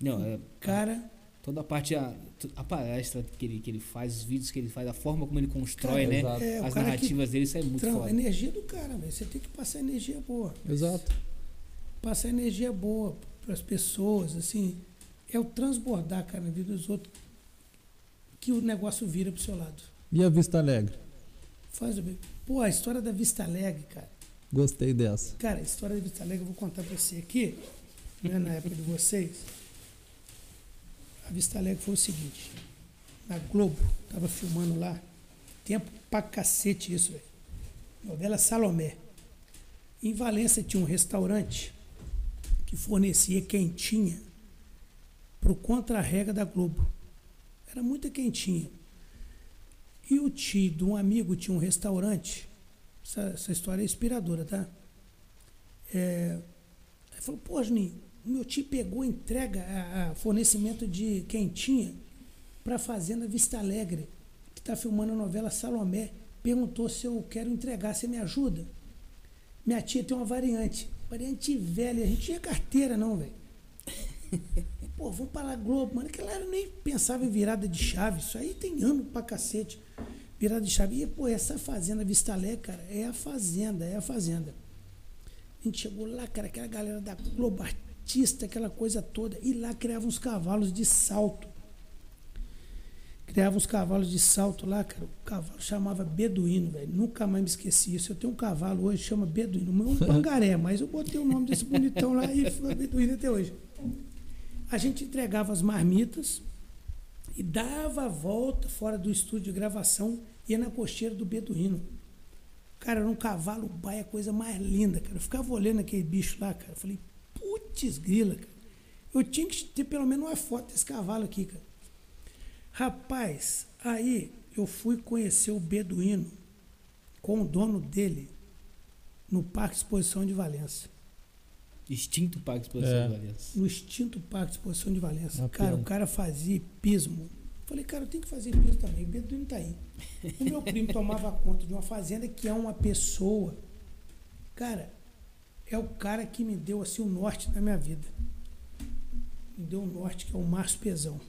Não, é, Cara, toda a parte, a, a palestra que ele, que ele faz, os vídeos que ele faz, a forma como ele constrói, Cara, né? é, As narrativas dele, isso é muito Tran- a foda. energia do cara, velho. Você tem que passar energia boa. Exato. Passar energia boa para as pessoas, assim. É o transbordar, cara, na vida dos outros que o negócio vira pro seu lado. E a Vista Alegre? Faz o bem. Pô, a história da Vista Alegre, cara. Gostei dessa. Cara, a história da Vista Alegre eu vou contar pra você aqui, né, na época de vocês. A Vista Alegre foi o seguinte. Na Globo, tava filmando lá. Tempo pra cacete isso, velho. Novela Salomé. Em Valência tinha um restaurante que fornecia quentinha pro contra-rega da Globo. Era muito quentinha. E o tio de um amigo tinha um restaurante. Essa, essa história é inspiradora, tá? É, aí falou, pô, Juninho, meu tio pegou entrega, a, a fornecimento de quentinha para a Fazenda Vista Alegre, que está filmando a novela Salomé. Perguntou se eu quero entregar, você me ajuda? Minha tia tem uma variante, variante velha, a gente tinha carteira não, velho. Pô, vamos para lá Globo, mano. Aquela era nem pensava em virada de chave. Isso aí tem ano pra cacete. Virada de chave. E, pô, essa fazenda Vista Alegre, cara, é a fazenda, é a fazenda. A gente chegou lá, cara, aquela galera da Globo Artista, aquela coisa toda. E lá criava uns cavalos de salto. Criava uns cavalos de salto lá, cara. O cavalo chamava Beduíno, velho. Nunca mais me esqueci isso. Eu tenho um cavalo hoje, chama Beduíno. É um pangaré, mas eu botei o nome desse bonitão lá e foi Beduíno até hoje. A gente entregava as marmitas e dava a volta fora do estúdio de gravação, ia na cocheira do Beduíno. Cara, era um cavalo baia, coisa mais linda, cara. Eu ficava olhando aquele bicho lá, cara. Eu falei, putz, grila, cara. Eu tinha que ter pelo menos uma foto desse cavalo aqui, cara. Rapaz, aí eu fui conhecer o Beduíno com o dono dele no Parque Exposição de Valença. Extinto Parque Exposição É. de Valença. No extinto Parque Exposição de Valença. Uma cara, pena. o cara fazia hipismo. Falei, cara, eu tenho que fazer hipismo também. O Beduíno tá aí. O meu primo tomava conta de uma fazenda que é uma pessoa. Cara, é o cara que me deu assim o norte na minha vida. Me deu o norte, que é o Márcio Pezão.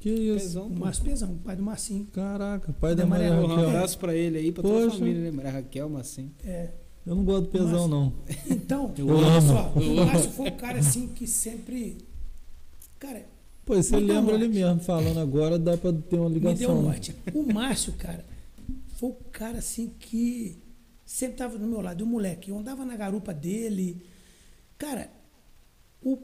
Que isso? Pezão, O. Márcio Pezão, o pai do Marcinho. Caraca, pai da Da Maria Maria Um Raquel. abraço pra ele aí, pra toda a Poxa. família, né? Maria Raquel, Massim. É, Eu não gosto do pesão, Márcio. não. Então, Eu olha amo. só, o Márcio foi o cara assim que sempre. Cara, Pô, você lembra ele mesmo falando agora, dá pra ter uma me deu ligação. um norte. O Márcio, cara, foi o cara assim que sempre tava do meu lado. E o moleque, eu andava na garupa dele. Cara, o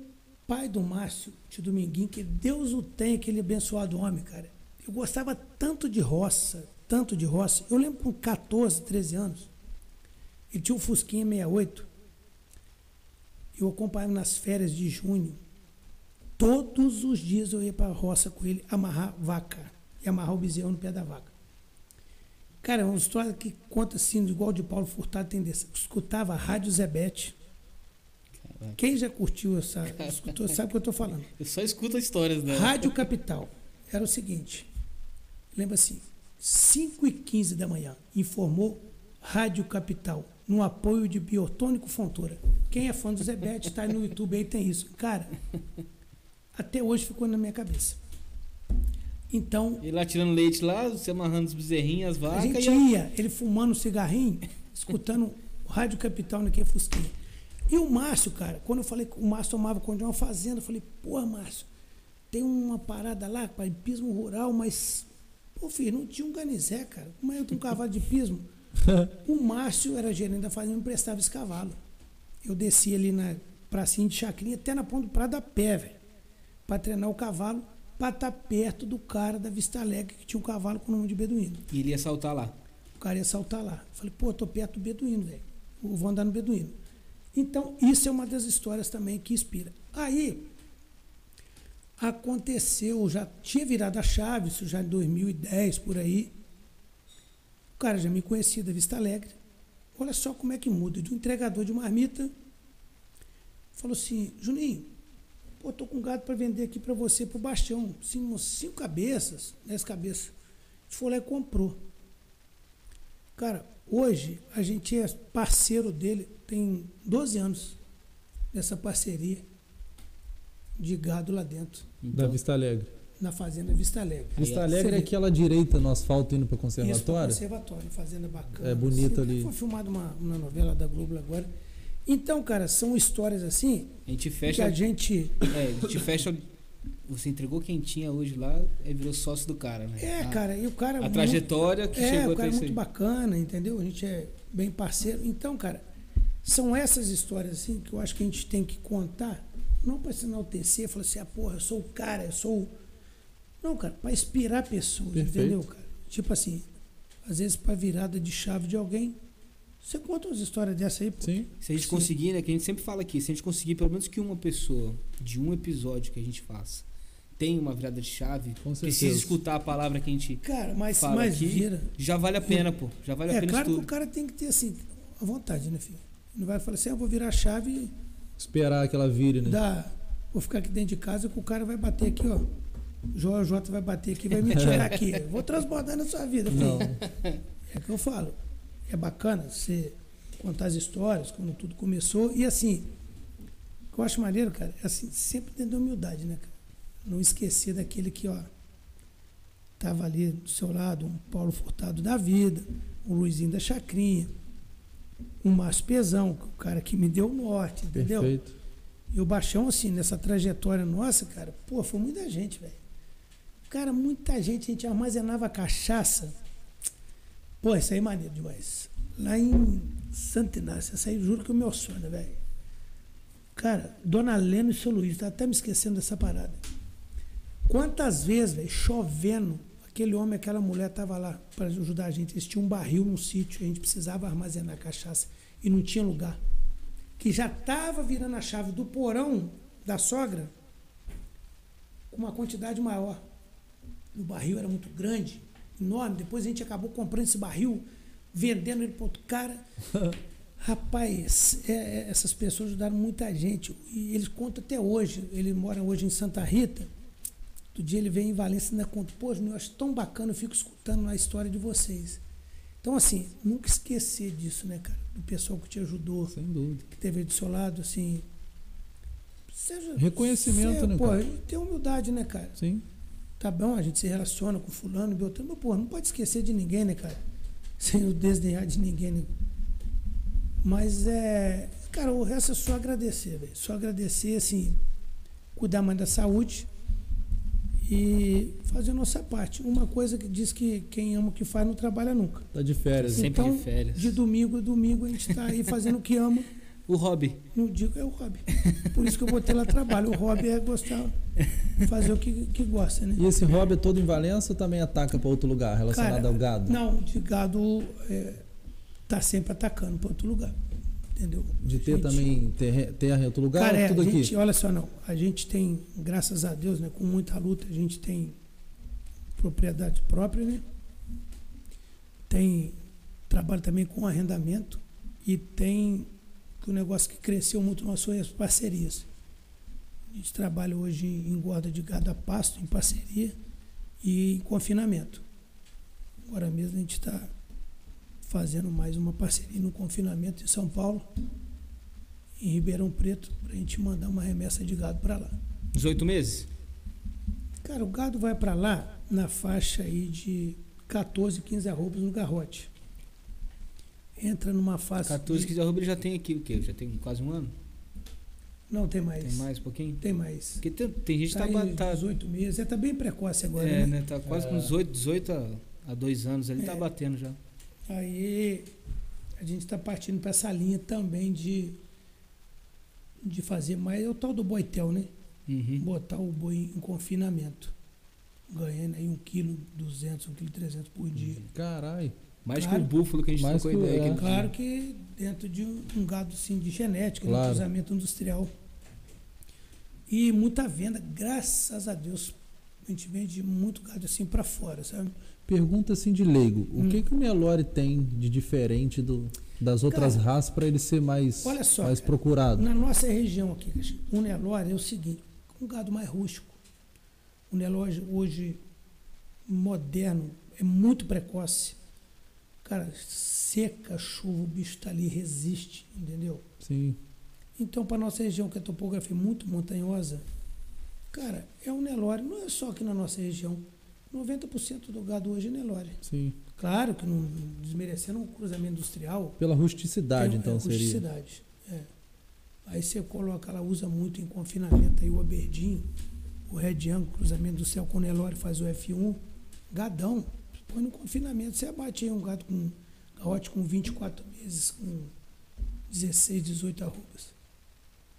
pai do Márcio, tio Dominguinho, que Deus o tenha, aquele abençoado homem, cara. Eu gostava tanto de roça, tanto de roça. Eu lembro com 14, 13 anos, ele tinha um Fusquinha 68. Eu acompanhava nas férias de junho. Todos os dias eu ia para a roça com ele amarrar vaca e amarrar o bezerro no pé da vaca. Cara, é uma história que conta assim, igual de Paulo Furtado tem dessa. Escutava a Rádio Zebete. Quem já curtiu essa, escutou, sabe o que eu estou falando. Eu só escuto histórias dela. Rádio Capital. Era o seguinte. Lembra assim, 5 e 15 da manhã, informou Rádio Capital, no apoio de Biotônico Fontoura. Quem é fã do Zebete, está no YouTube aí, tem isso. Cara, até hoje ficou na minha cabeça. Então, Ele lá tirando leite lá, você amarrando os bezerrinhos, as a vacas. gente e a- ia, ele fumando um cigarrinho, escutando o Rádio Capital naquele Fusquinha. E o Márcio, cara, quando eu falei que o Márcio tomava conta de uma fazenda, eu falei, porra, Márcio, tem uma parada lá, para pismo rural, mas, pô, filho, não tinha um ganizé, cara. Como é que eu tenho um cavalo de pismo? o Márcio era gerente da fazenda e me emprestava esse cavalo. Eu descia ali na pracinha de chacrinha, até na ponta do Prado a pé, velho, para treinar o cavalo, para estar perto do cara da Vista Alegre, que tinha um cavalo com o nome de Beduíno. E ele ia saltar lá. O cara ia saltar lá. Eu Falei, pô, tô perto do Beduíno, velho. Vou andar no Beduíno. Então, isso é uma das histórias também que inspira. Aí, aconteceu, já tinha virado a chave, isso já em 2010, por aí. O cara já me conhecia da Vista Alegre. Olha só como é que muda. De um entregador de marmita, falou assim, Juninho, pô, tô com gado para vender aqui para você, pro Bastião. Umas cinco cabeças, dez cabeças. A gente foi lá e comprou. Cara, hoje a gente é parceiro dele, tem 12 anos dessa parceria de gado lá dentro, Da Vista Alegre. na Fazenda Vista Alegre. Vista Alegre é Você- aquela direita no asfalto indo para Isso, pra conservatório? conservatório, fazenda bacana. É bonito assim. ali. Foi filmada uma, uma novela da Globo agora. Então, cara, são histórias assim A gente que fecha. a gente. É, a gente fecha. Você entregou quem tinha hoje lá, aí virou sócio do cara, né? É, A- cara, e o cara. A muito- trajetória que É, chegou o cara até é muito aí. bacana, entendeu? A gente é bem parceiro. Então, cara, são essas histórias assim que eu acho que a gente tem que contar, não para se enaltecer, falar assim, ah, porra, eu sou o cara, eu sou o. Não, cara, para inspirar pessoas, Perfeito. entendeu, cara? Tipo assim, às vezes para virada de chave de alguém. Você conta umas histórias dessa aí, pô. Sim. Se a gente Sim. conseguir, né? Que a gente sempre fala aqui, se a gente conseguir pelo menos que uma pessoa de um episódio que a gente faça tenha uma virada de chave, Com certeza. precisa escutar a palavra que a gente Cara, mas, fala mas aqui, vira. já vale a pena, pô. Já vale a É pena claro que o cara tem que ter assim, a vontade, né, filho? Não vai falar assim, ah, eu vou virar a chave e Esperar que ela vire, né? dá. Vou ficar aqui dentro de casa que o cara vai bater aqui, ó. O J vai bater aqui, vai me tirar aqui. Vou transbordar na sua vida, filho. Não. É que eu falo. É bacana você contar as histórias, como tudo começou. E assim, o que eu acho maneiro, cara, é assim, sempre dentro da humildade, né, cara? Não esquecer daquele que, ó, tava ali do seu lado, um Paulo Furtado da vida, um Luizinho da Chacrinha. o Márcio é o cara que me deu o norte, entendeu? Perfeito. E o Baixão, assim, nessa trajetória nossa, cara, pô, foi muita gente, velho. Cara, muita gente, a gente armazenava cachaça. Pô, isso aí é maneiro demais. Lá em Santa Inácia, isso aí juro que é o meu sonho, velho. Cara, Dona Lena e seu Luiz, tá até me esquecendo dessa parada. Quantas vezes, velho, chovendo, aquele homem, aquela mulher tava lá para ajudar a gente. Eles tinham um barril num sítio, a gente precisava armazenar cachaça e não tinha lugar. Que já tava virando a chave do porão da sogra com uma quantidade maior. O barril era muito grande, enorme. Depois a gente acabou comprando esse barril, vendendo ele para outro cara. Rapaz, é, é, essas pessoas ajudaram muita gente. E eles contam até hoje. Ele mora hoje em Santa Rita. Outro dia ele veio em Valência e ainda conta. Pô, eu acho tão bacana, eu fico escutando a história de vocês. Então, assim, nunca esquecer disso, né, cara? Do pessoal que te ajudou, Sem dúvida. que teve do seu lado, assim. Seja, Reconhecimento, seja, né, pô, cara? Ter humildade, né, cara? Sim. Tá bom, a gente se relaciona com fulano, Beltrano, mas, pô, não pode esquecer de ninguém, né, cara? Sem o desdenhar de ninguém, né? Mas é. Cara, o resto é só agradecer, velho. Só agradecer, assim, cuidar mais da saúde e fazer a nossa parte. Uma coisa que diz que quem ama o que faz não trabalha nunca. Tá de férias. Sim. Sempre de férias. De domingo a domingo a gente tá aí fazendo o que ama. O hobby. Não digo é o hobby. Por isso que eu botei lá trabalho. O hobby é gostar, fazer o que, que gosta, né? E esse hobby é todo em Valença ou também ataca para outro lugar relacionado Cara, ao gado? Não, de gado é, tá sempre atacando para outro lugar. Entendeu? De ter Gente, também terra, terra em outro lugar Cara, é, tudo a aqui? gente, olha só, não. A gente tem, graças a Deus, né, com muita luta, a gente tem propriedade própria, né? Tem trabalho também com arrendamento e tem o negócio que cresceu muito nosso foi as parcerias. A gente trabalha hoje em engorda de gado a pasto, em parceria e em confinamento. Agora mesmo a gente está fazendo mais uma parceria no confinamento em São Paulo, em Ribeirão Preto, para a gente mandar uma remessa de gado para lá. 18 meses? Cara, o gado vai para lá na faixa aí de 14, 15 arrobas no garrote. Entra numa faixa. 14, de- 15 arroba ele já tem aqui o quê? Já tem quase um ano? Não, tem mais. Tem mais um pouquinho? Tem mais. Porque tem, tem gente que Tá tá, aí ba- tá, 18 meses. É, tá bem precoce agora, é, né? né? Tá quase com 18, 18 a, a dois anos. Ele tá É. batendo já. Aí a gente está partindo para essa linha também de, de fazer mais. É o tal do boitel, né? Uhum. Botar o boi em confinamento. Ganhando aí 1,2 kg, 1,3 kg por dia. Caralho. Mais Claro. que o búfalo que a gente trocou que ideia. é. dia. Claro que dentro de um, gado assim, de genética, né, Claro. de cruzamento industrial. E muita venda, graças a Deus. A gente vende muito gado assim para fora, sabe? Pergunta assim de leigo. O Hum. que, que o Nelore tem de diferente do, das outras Cara, raças para ele ser mais, olha só, mais cara. procurado? Na nossa região aqui, o Nelore é o seguinte, um gado mais rústico. O Nelore hoje, moderno, é muito precoce. Cara, seca, chuva, o bicho está ali, resiste, entendeu? Sim. Então, para nossa região, que é topografia muito montanhosa, cara, é um Nelore. Não é só aqui na nossa região. 90% do gado hoje é Nelore. Sim. Claro que não desmerecendo um cruzamento industrial, Pela rusticidade, tem, então, é, seria. rusticidade, é. Aí você coloca, ela usa muito em confinamento aí o Aberdeen, o Red Angle, cruzamento do céu com o Nelore, faz o F1, gadão. Põe no confinamento, você abate aí um gado com garrote com 24 meses, com 16, 18 arrobas.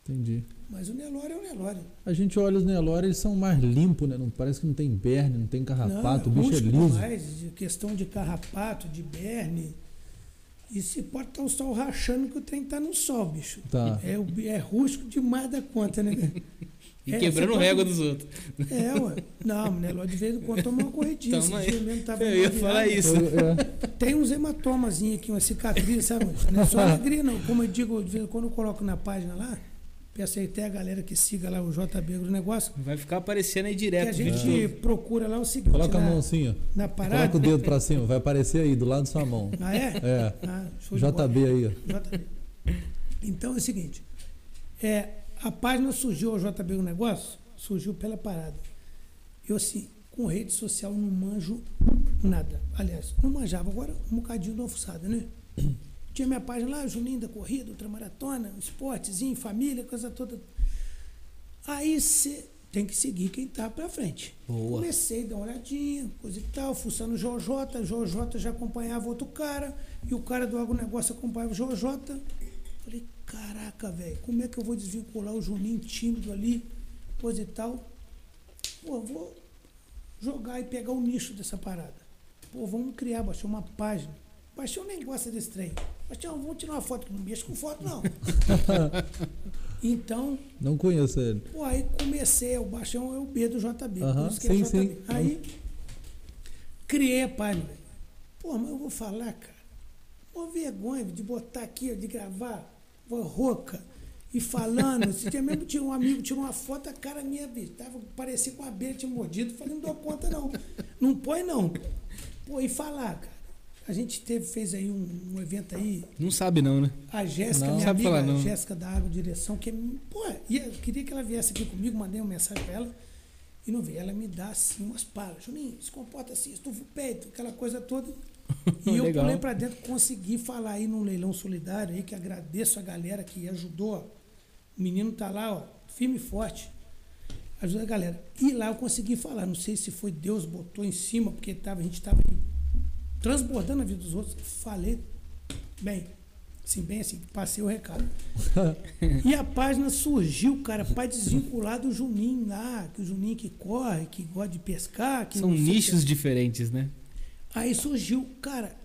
Entendi. Mas o Nelore é o Nelore. A gente olha os Nelore, eles são mais limpos, né? Não, parece que não tem berne, não tem carrapato, o bicho é liso. demais, de questão de carrapato, de berne. E se pode estar o sol rachando que o trem tá no sol, bicho. Tá. É, é rústico demais da conta, né? E É, quebrando pode- régua dos outros. É, ué. Não, né? Lá de vez em quando toma uma corridinha. Toma Esse aí. mesmo tava Eu ia falar isso. É, Tem uns hematomazinhos aqui, uma cicatriz, sabe? Não é só alegria, não. Como eu digo, de vez em quando eu coloco na página lá, peço aí até a galera que siga lá o JB do negócio, Vai ficar aparecendo aí que direto. a gente vídeo. procura lá o seguinte, Coloca a na, mão assim, ó. na Coloca parada. o dedo pra cima, vai aparecer aí, do lado da sua mão. Ah, é? É. Ah, bola. JB aí, ó. JB. Então é o seguinte, é, a página surgiu, o JB o negócio, surgiu pela parada. Eu assim, com rede social não manjo nada. Aliás, não manjava, agora um bocadinho da alçada, né? tinha minha página lá, Juninho da Corrida, Ultramaratona, esportezinho, família, coisa toda. Aí você tem que seguir quem tá pra frente. Boa. Comecei a dar uma olhadinha, coisa e tal, fuçando o JJ, JJ já acompanhava outro cara, e o cara do agronegócio acompanhava o JJ. Falei, caraca, velho, como é que eu vou desvincular o Juninho tímido ali, coisa e tal? Pô, vou jogar e pegar o nicho dessa parada. Pô, vamos criar, baixar uma página. Baixou nem gosta desse trem. Baixou, vamos tirar uma foto, não mexo com foto, não. então, Não conheço ele. Pô, aí comecei, o baixão é o B do JB. Aham, por isso que sim, é JB. sim. Aí criei a página. velho. Pô, mas eu vou falar, cara. Pô, vergonha de botar aqui, de gravar, rouca e falando. Esse dia mesmo tinha um amigo, tirou uma foto, a cara minha, bicho, tava, parecia com a abelha, tinha mordido. Falei, não dou conta, não. Não põe, não. Pô, e falar, cara. A gente teve, fez aí um, um evento aí, Não sabe não, né? a Jéssica, Não. minha Sabe amiga, falar, não. Jéssica da Água Direção, que pô, eu queria que ela viesse aqui comigo, mandei uma mensagem pra ela e não veio. Ela me dá assim umas palas. Juninho, se comporta assim, estufa o peito, aquela coisa toda. E eu pulei pra dentro, consegui falar aí num leilão solidário aí, que agradeço a galera que ajudou. ó. O menino tá lá, ó, firme e forte. Ajuda a galera. E lá eu consegui falar. Não sei se foi Deus botou em cima, porque tava, a gente tava transbordando a vida dos outros. Falei bem, assim, bem assim, passei o recado. e a página surgiu, cara, para desvincular do Juninho lá, que o Juninho que corre, que gosta de pescar, que São nichos diferentes, né? Aí surgiu, cara,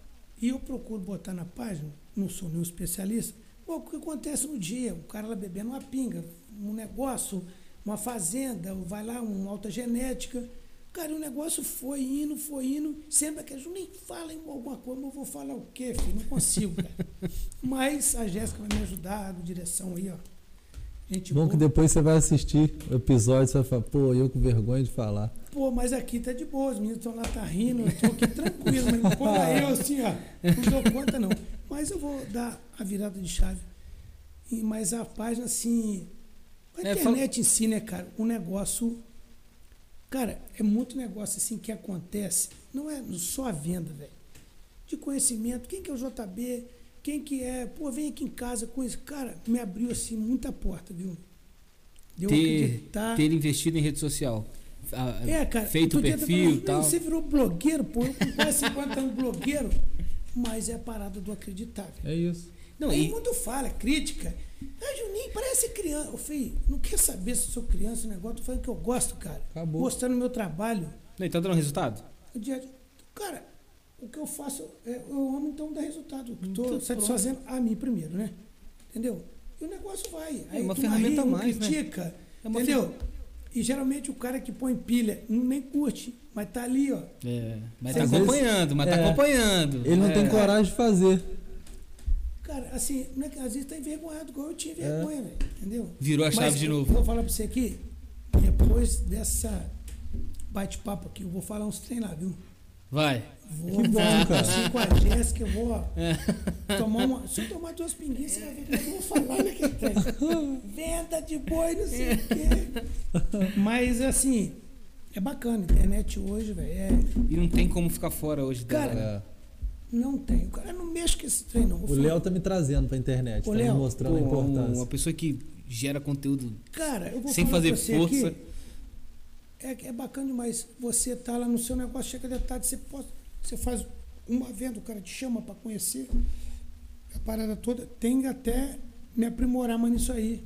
e eu procuro botar na página, não sou nenhum especialista, o que acontece no dia? O cara lá bebendo uma pinga, um negócio, uma fazenda, vai lá, uma alta genética. Cara, o negócio foi indo, foi indo. Sempre que nem fala em alguma coisa, mas eu vou falar o quê, filho? Não consigo, cara. Mas a Jéssica vai me ajudar, a direção aí, ó. Gente Bom que depois você vai assistir o episódio e você vai falar, pô, eu com vergonha de falar. Pô, mas aqui tá de boa, os meninos estão lá, tá rindo, eu tô aqui tranquilo, mas não põe eu assim, ó, não dou conta não. Mas eu vou dar a virada de chave. E, mas a página, assim, a É, internet em si, né, cara, o negócio, cara, é muito negócio assim que acontece, não é só a venda, velho, de conhecimento, quem que é o JB, quem que é, pô, vem aqui em casa com isso, cara, me abriu assim muita porta, viu? Deu Ter, acreditar. ter investido em rede social. Ah, É, cara. Feito o perfil e tal. Você virou blogueiro, pô. Eu com quase 50 anos blogueiro. Mas é a parada do acreditar. É isso. Não, Aí e, mundo fala, crítica. Ah, Juninho, parece criança. Ô, filho, não quer saber se eu sou criança, o negócio. Tô falando que eu gosto, cara. Acabou. Mostrando meu trabalho. não, e tá dando resultado? O. Cara, o que eu faço, é, eu amo então dar resultado. Estou Então, satisfazendo a mim primeiro, né? Entendeu? E o negócio vai. Aí uma tu ferramenta a ri, mais, né? critica. É uma entendeu? E geralmente o cara que põe pilha nem curte, mas tá ali, ó. É, mas Às tá vezes- acompanhando, mas tá é. acompanhando. Ele não É. tem coragem de fazer. Cara, assim, não é que às vezes tá envergonhado, igual eu tinha vergonha, velho. Entendeu? Virou a chave Mas de eu novo. Vou falar pra você aqui, depois dessa bate-papo aqui, eu vou falar uns trem lá, viu? Vai. Vou, Que bom, cara. assim, com a Jéssica, eu vou ó, tomar uma. Se eu tomar duas pinguinhas, você vai ver que eu vou falar naquele trem. Venda de boi, não sei o quê. Mas assim, é bacana, a internet hoje, velho. É, E não tem como ficar fora hoje. Cara? É. não tem. O cara não mexe com esse trem, não. Vou O falar. Léo tá me trazendo pra internet, Ô, tá me Léo, mostrando a Pô, importância. uma pessoa que gera conteúdo Cara, eu vou sem falar fazer força. aqui, é, é bacana demais. Você tá lá no seu negócio, chega de tarde, você, pode, você faz uma venda, o cara te chama para conhecer a parada toda. Tem até me aprimorar mais nisso aí.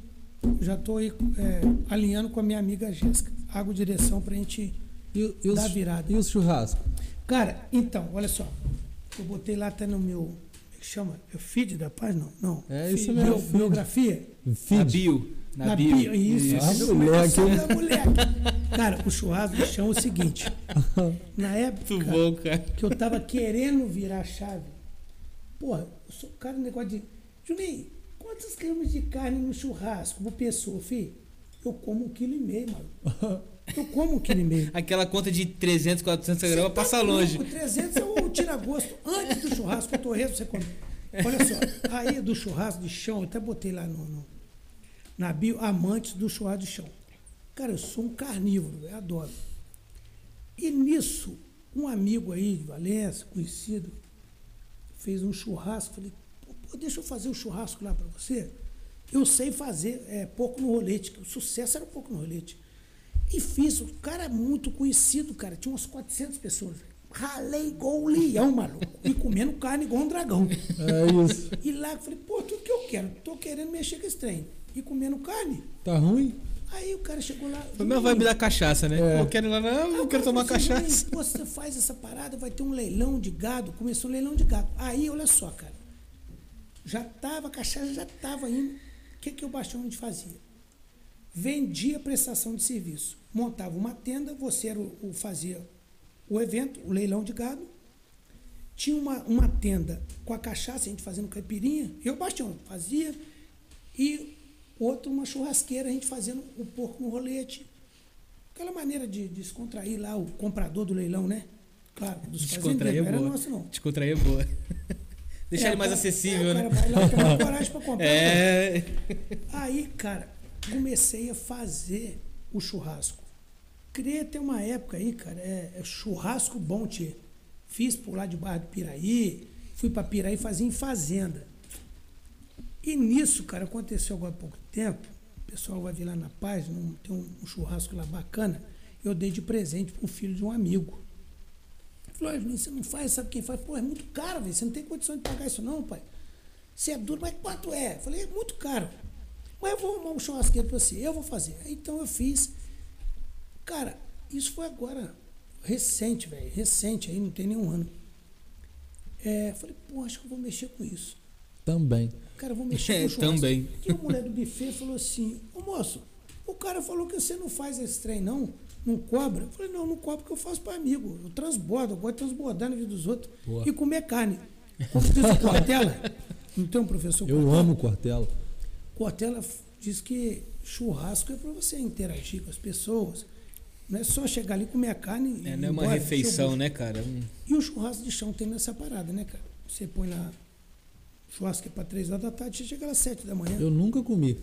Já estou aí é, alinhando com a minha amiga Jéssica. Água direção pra gente. E, e, os, Dá virada. e os churrascos? Cara, então, olha só. Eu botei lá até no meu. Como é que chama? É feed da página? Não. não. É isso mesmo, bio- feed. biografia? Na bio. Na, Na bio. bio, isso. Ah, Isso. moleque. Documentação da moleque. Cara, o churrasco do chão é o seguinte. Na época Muito bom, cara. que eu tava querendo virar a chave, porra, eu sou cara do negócio de. Juninho, quantos gramas de carne no churrasco por pessoa, filho? Eu como um quilo e meio, mano. Eu como um quilo e meio. Aquela conta de 300, 400 Você gramas tá passa louco, longe. 300 é o tira-gosto. Antes do churrasco, o torresmo você come. Olha só, aí do churrasco de chão, eu até botei lá no, no- na bio, amantes do churrasco de chão. Cara, eu sou um carnívoro, eu adoro. E nisso, um amigo aí de Valência, conhecido, fez um churrasco. Falei, pô, deixa eu fazer um churrasco lá para você. Eu sei fazer é, porco no rolete, o sucesso era porco no rolete. E fiz, o cara é muito conhecido, cara. Tinha umas 400 pessoas. Ralei igual um leão, maluco. E comendo carne igual um dragão. É isso. E lá eu falei, pô, tudo que eu quero. Tô querendo mexer com esse trem. E comendo carne. Tá ruim? Aí o cara chegou lá. Foi minha vibe da cachaça, né? É. Eu quero ir lá, não, eu quero tomar cachaça. "Pô, você faz essa parada, vai ter um leilão de gado. Começou um leilão de gado. Aí, olha só, cara. Já tava, a cachaça já tava indo. O que, que o Bastião a gente fazia? Vendia prestação de serviço. Montava uma tenda, você era o, o- fazia o evento, o leilão de gado. Tinha uma, uma tenda com a cachaça, a gente fazendo caipirinha. Eu, Bastião, fazia. E outro, uma churrasqueira, a gente fazendo o porco no rolete. Aquela maneira de descontrair lá o comprador do leilão, né? Claro, dos Descontrair fazendeiros, é não era boa. nosso, não. Descontrair é boa. Deixar É, ele mais cara- acessível, é, né? Cara vai lá coragem pra comprar. É. Aí, cara, comecei a fazer o churrasco. Criei até uma época aí, cara, é, é churrasco bom, tio. Fiz por lá de Barra do Piraí, fui pra Piraí fazer em fazenda. E nisso, cara, aconteceu agora há pouco tempo. O pessoal vai vir lá na um- tem um, um churrasco lá bacana. Eu dei de presente pro filho de um amigo. Ele falou, "Olha, Juninho, você não faz, sabe quem faz? Pô, é muito caro, velho. Você não tem condição de pagar isso, não, pai. Você é duro, mas quanto é? Eu falei, é muito caro. Mas eu vou arrumar um churrasqueiro pra você, eu vou fazer. Então eu fiz. Cara, isso foi agora, recente, velho. Recente aí, não tem nenhum ano. É, falei, pô, acho que eu vou mexer com isso. Também. Cara, vou mexer É, com o churrasco. também. E a mulher do buffet falou assim, ô moço, o cara falou que você não faz esse trem, não? Não cobra? Eu falei, não, não cobro porque eu faço para amigo. Eu transbordo, eu gosto de transbordar na vida dos outros. Boa. E comer carne. Como diz o Cortella, não tem um professor Eu Cortella? amo Cortella. Cortella diz que churrasco é para você interagir com as pessoas. Não é só chegar ali, comer a carne É, não é uma embora, refeição, né, cara? E o churrasco de chão tem nessa parada, né, cara? Você põe lá, churrasco é para três horas da tarde, você chega às sete da manhã. Eu nunca comi.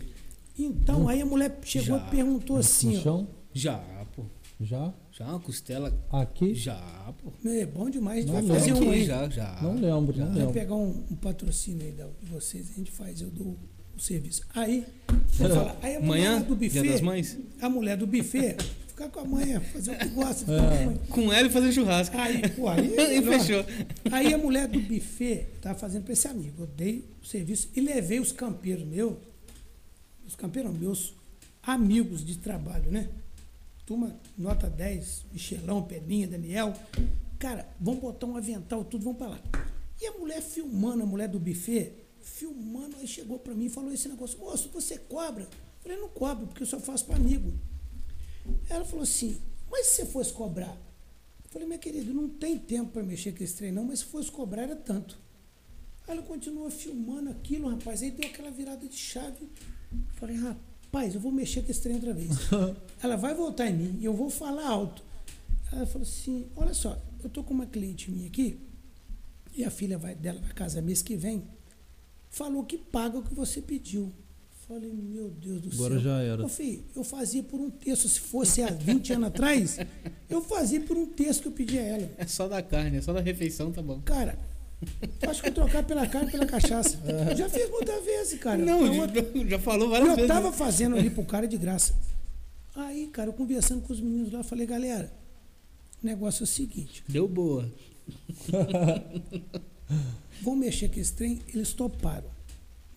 Então, aí a mulher chegou Já. e perguntou assim, no ó, chão? Já, pô. Já? Já uma costela. Aqui? Já, pô. é bom demais, a gente Não vai fazer lembro. um Aqui, aí. já, já. Não lembro, não Vai lembro. pegar um, um patrocínio aí da- de vocês, a gente faz, eu dou o serviço. Aí, vou falar, aí a mulher Amanhã, do dia das buffet, mães? a mulher do buffet, ficar com a mãe, fazer o que gosta, ficar É. com a mãe. Com ela e fazer churrasco. Aí, pô, aí, é e melhor. fechou. Aí a mulher do buffet estava fazendo para esse amigo. Eu dei o serviço e levei os campeiros meus, os campeiros meus amigos de trabalho, né? Turma, nota 10, Michelão, Pedrinha, Daniel. Cara, vamos botar um avental, tudo, vamos para lá. E a mulher filmando, a mulher do buffet, filmando, aí chegou para mim e falou esse negócio, moço, você cobra? Eu falei, não cobro, porque eu só faço para amigo. Ela falou assim, mas se você fosse cobrar? Eu falei, minha querida, não tem tempo para mexer com esse trem, não, mas se fosse cobrar era tanto. Aí ela continuou filmando aquilo, rapaz, aí deu aquela virada de chave. Eu falei, rapaz, eu vou mexer com esse trem outra vez. ela vai voltar em mim e eu vou falar alto. Ela falou assim, olha só, eu tô com uma cliente minha aqui, e a filha vai, dela vai casar mês que vem, falou que paga o que você pediu. Falei, meu Deus do Agora céu. já era. Ô, filho, eu fazia por um terço, se fosse há 20 anos atrás, eu fazia por um terço que eu pedi a ela. É só da carne, é só da refeição, tá bom. Cara, acho que eu trocar pela carne e pela cachaça. Já fiz muitas vezes, cara. Não, Então, já, já falou várias eu vezes. tava fazendo ali pro cara de graça. Aí, cara, eu conversando com os meninos lá, falei, galera, o negócio é o seguinte, Deu boa. vamos mexer com esse trem, eles toparam.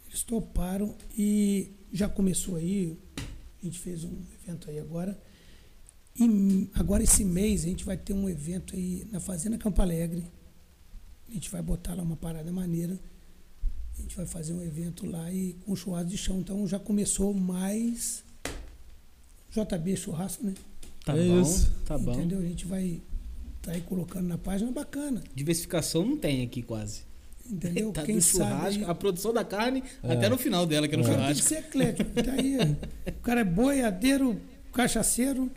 Eles toparam e já começou aí, a gente fez um evento aí agora. E agora esse mês a gente vai ter um evento aí na Fazenda Campo Alegre. A gente vai botar lá uma parada maneira. A gente vai fazer um evento lá e com churrasco de chão. Então já começou mais JB churrasco, né? Tá É bom, isso. tá bom. Entendeu? A gente vai tá aí colocando na página bacana. Diversificação não tem aqui quase. Entendeu? Tá Quem sabe churrasco, a produção da carne É. até no final dela, que é no O cara tem que churrasco. ser eclético. Tá aí, o cara é boiadeiro, cachaceiro,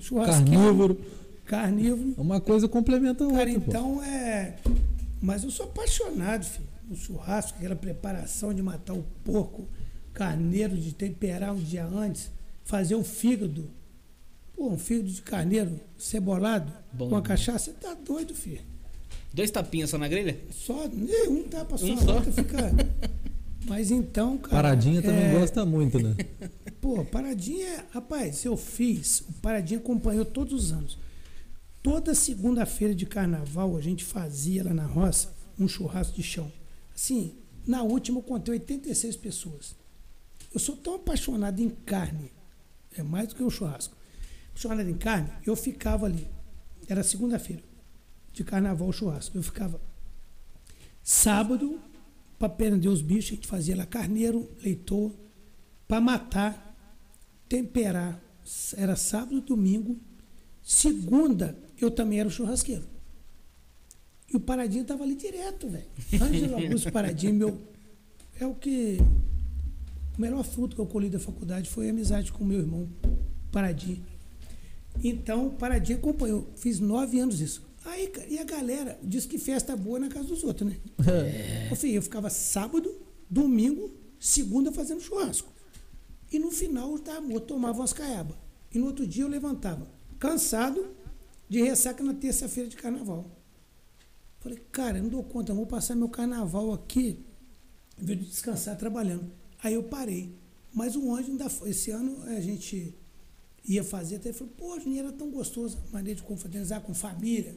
churrasqueiro, Carnívoro. carnívoro. Uma coisa complementa a outra. Cara, pô. então é. Mas eu sou apaixonado, filho. No churrasco, aquela preparação de matar o porco, carneiro, de temperar um dia antes, fazer o fígado. Pô, um fígado de carneiro cebolado Bom com a cachaça, você tá doido, filho. Dois tapinhas só na grelha? Só, nem um tapa só, Um só? outra fica Mas então, cara. Paradinha também é, gosta muito, né? Pô, Paradinha, rapaz, eu fiz. O Paradinha acompanhou todos os anos. Toda segunda-feira de carnaval a gente fazia lá na roça um churrasco de chão. Assim, na última eu contei 86 pessoas. Eu sou tão apaixonado em carne, é mais do que um churrasco. Apaixonado em carne, eu ficava ali. Era segunda-feira de carnaval churrasco. Eu ficava sábado para prender os bichos, a gente fazia lá carneiro, leitor, para matar, temperar. Era sábado, domingo. Segunda, eu também era churrasqueiro. E o Paradinho estava ali direto, velho. Ângelo Augusto Paradinho, meu. É o que. O melhor fruto que eu colhi da faculdade foi a amizade com meu irmão, Paradinho. Então, Paradinho acompanhou. Fiz nove anos isso. Aí, cara, e a galera diz que festa boa na casa dos outros, né? É. Eu, eu ficava sábado, domingo, segunda fazendo churrasco. E no final eu tomava umas caiabas. E no outro dia eu levantava, cansado, de ressaca na terça-feira de carnaval. Falei, cara, eu não dou conta, eu vou passar meu carnaval aqui, em vez de descansar trabalhando. Aí eu parei. Mas o anjo ainda foi. Esse ano a gente ia fazer, até falou, pô, Juninho, era tão gostoso, maneira de confraternizar com família.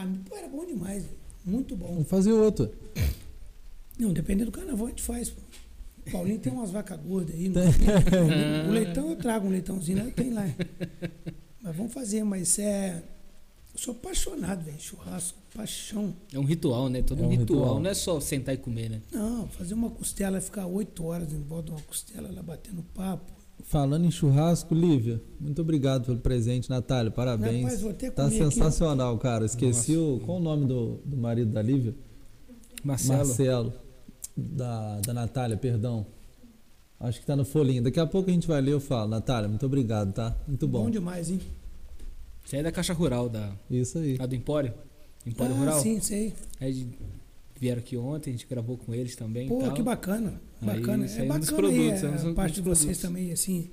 Ah, pô, era bom demais, muito bom. Vamos fazer outro. Não, dependendo do carnaval a gente faz. Pô. Paulinho tem umas vacas gordas aí. o leitão eu trago um leitãozinho, né? tem lá. Mas vamos fazer, mas é. Eu sou apaixonado, velho. Churrasco, paixão. É um ritual, né? Todo é um, um ritual. ritual. Não é só sentar e comer, né? Não, fazer uma costela, ficar oito horas em volta de uma costela lá batendo papo. Falando em churrasco, Lívia, muito obrigado pelo presente, Natália. Parabéns. Rapaz, vou ter tá sensacional, aqui. cara. Esqueci o. Qual o nome do, do marido da Lívia? Marcelo. Marcelo. Da, da Natália, perdão. Acho que tá no folhinho. Daqui a pouco a gente vai ler, eu falo. Natália, muito obrigado, tá? Muito bom. Bom demais, hein? Você é da Caixa Rural, da. Isso aí. A do Empório? Empório ah, Rural? Sim, sei. Aí vieram aqui ontem, a gente gravou com eles também. Pô, que bacana. Bacana. Aí, é bacana produtos, aí, a, a parte de vocês produtos. também, assim,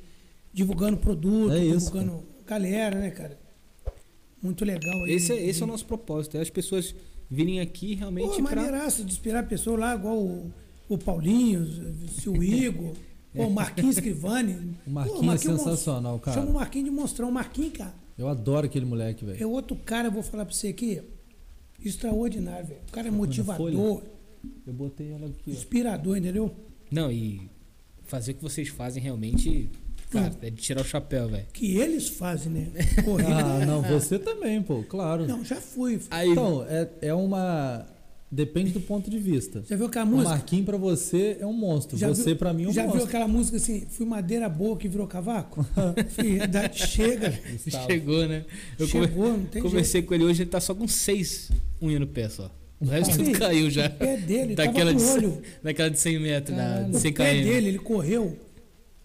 divulgando produto, é divulgando isso, galera, né, cara? Muito legal. Aí, esse, é, esse é o nosso propósito, é as pessoas virem aqui realmente Pô, pra... maneiraço de inspirar pessoas lá, igual o, o Paulinho, o Igor, é. o Marquinhos Escrivani. O Marquinhos, Pô, o Marquinhos é sensacional, cara. Chama o Marquinhos de monstrão. O Marquinhos, cara. Eu adoro aquele moleque, velho. É outro cara, eu vou falar pra você aqui, extraordinário, velho. O cara é motivador. Eu botei ela aqui. Inspirador, entendeu? Não, e fazer o que vocês fazem realmente. Cara, é de tirar o chapéu, velho. Que eles fazem, né? Corrida. ah, não, você também, pô, claro. Não, já fui. Aí, então, é, é uma. Depende do ponto de vista. Já viu aquela música? O Marquinhos pra você é um monstro. Já você viu, pra mim é um já monstro. Já viu aquela música assim, fui madeira boa que virou cavaco? Chega. Chegou, né? Eu Chegou, não tem Conversei jeito. com ele hoje, ele tá só com seis unhas no pé só. O resto tudo caiu já. O pé dele, daquela tava com de, olho. Daquela de 100 metros, ah, de 100 km. O pé dele, ele correu,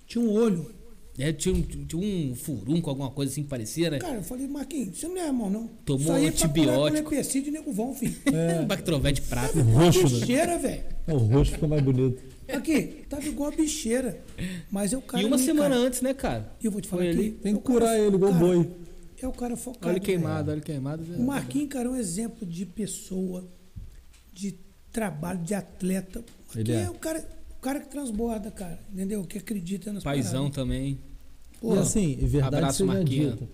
tinha um olho. É, tinha, um, tinha um furunco, alguma coisa assim que parecia, né? Cara, eu falei, Marquinhos, você não é irmão, não. Tomou Isso aí antibiótico. É pra nego vão, filho. É. um Bactrovete prata. Tava roxo, bicheira, velho. O roxo ficou mais bonito. Aqui, tava igual a bicheira. Mas é o cara. E uma ali, semana cara, antes, né, cara? E eu vou te falar aqui. Tem que curar ele, igual boi. É o cara focado. Olha queimado, olha queimado. O Marquinhos, cara, é um exemplo de pessoa, de trabalho, de atleta. Ele é. é o cara, o cara que transborda, cara. Entendeu? Que acredita nas Paizão paradas. também. Pô, e assim, verdade abraço, seja dita.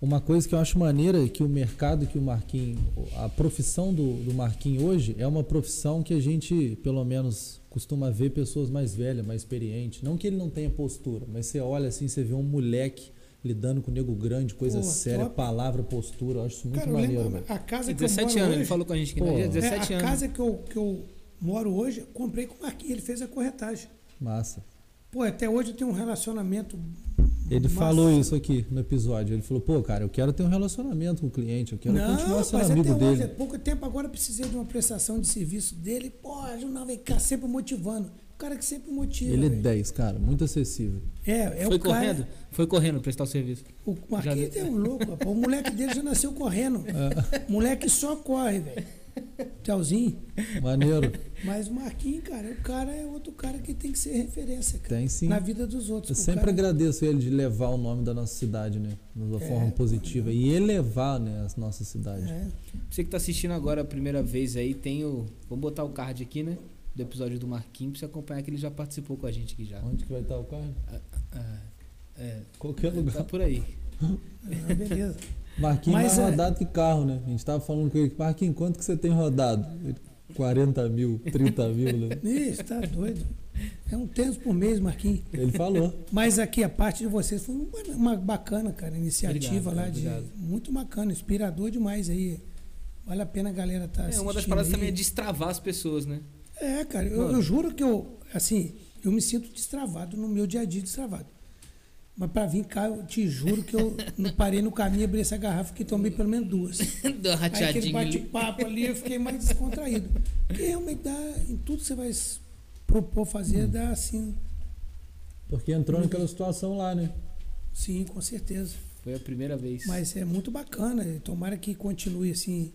Uma coisa que eu acho maneira é que o mercado que o Marquinhos, a profissão do, do Marquinhos hoje é uma profissão que a gente, pelo menos, costuma ver pessoas mais velhas, mais experientes. Não que ele não tenha postura, mas você olha assim, você vê um moleque lidando com o nego grande, coisa Pô, séria, top. palavra, postura. Eu acho isso muito Cara, maneiro, velho. A casa que 17 eu moro anos, hoje, ele falou com a gente que Pô, é 17 é, anos. A casa que eu, que eu moro hoje, comprei com o Marquinhos, ele fez a corretagem. Massa. Pô, até hoje eu tenho um relacionamento ele Mas... falou isso aqui no episódio. Ele falou, pô, cara, eu quero ter um relacionamento com o cliente, eu quero não, continuar sendo amigo até dele. Hoje, é pouco tempo agora eu precisei de uma prestação de serviço dele. Pô, jornal vem cá, sempre motivando. O cara que sempre motiva. Ele é 10, cara, muito acessível. É, é Foi o correndo? Cara... Foi correndo prestar o serviço. O Marquinhos já... é um louco, rapaz. O moleque dele já nasceu correndo. É. Moleque só corre, velho. Tchauzinho. Maneiro. Mas o Marquinhos, cara, o cara é outro cara que tem que ser referência, cara, Tem sim. Na vida dos outros. Eu sempre cara... agradeço ele de levar o nome da nossa cidade, né? De uma é, forma positiva. E elevar, né, a nossa cidade. É. Você que está assistindo agora a primeira vez aí, tem o. Vamos botar o card aqui, né? Do episódio do Marquinhos pra você acompanhar que ele já participou com a gente aqui já. Onde que vai estar o carro? Ah, é, Qualquer tá lugar. por aí. Ah, beleza. Marquinhos Mas mais é- rodado que carro, né? A gente tava falando com ele, Marquinhos, quanto que você tem rodado? Ele, 40 mil, 30 mil, né? Ih, tá doido. É um tênis por mês, Marquinhos. Ele falou. Mas aqui, a parte de vocês foi uma, bacana, cara, iniciativa Obrigado, lá cara, de. obrigado. Muito bacana, inspirador demais aí. Vale a pena a galera tá É, uma das paradas aí. também é destravar as pessoas, né? É, cara, eu, eu juro que eu, assim, eu me sinto destravado no meu dia a dia destravado. Mas pra vir cá, eu te juro que eu não parei no caminho, abri essa garrafa que tomei pelo menos duas. Uma Aí aquele bate-papo ali, eu fiquei mais descontraído. Porque realmente dá, em tudo que você vai propor fazer, Hum. dá assim, Porque entrou naquela situação lá, né? sim, com certeza. Foi a primeira vez. Mas é muito bacana, tomara que continue assim,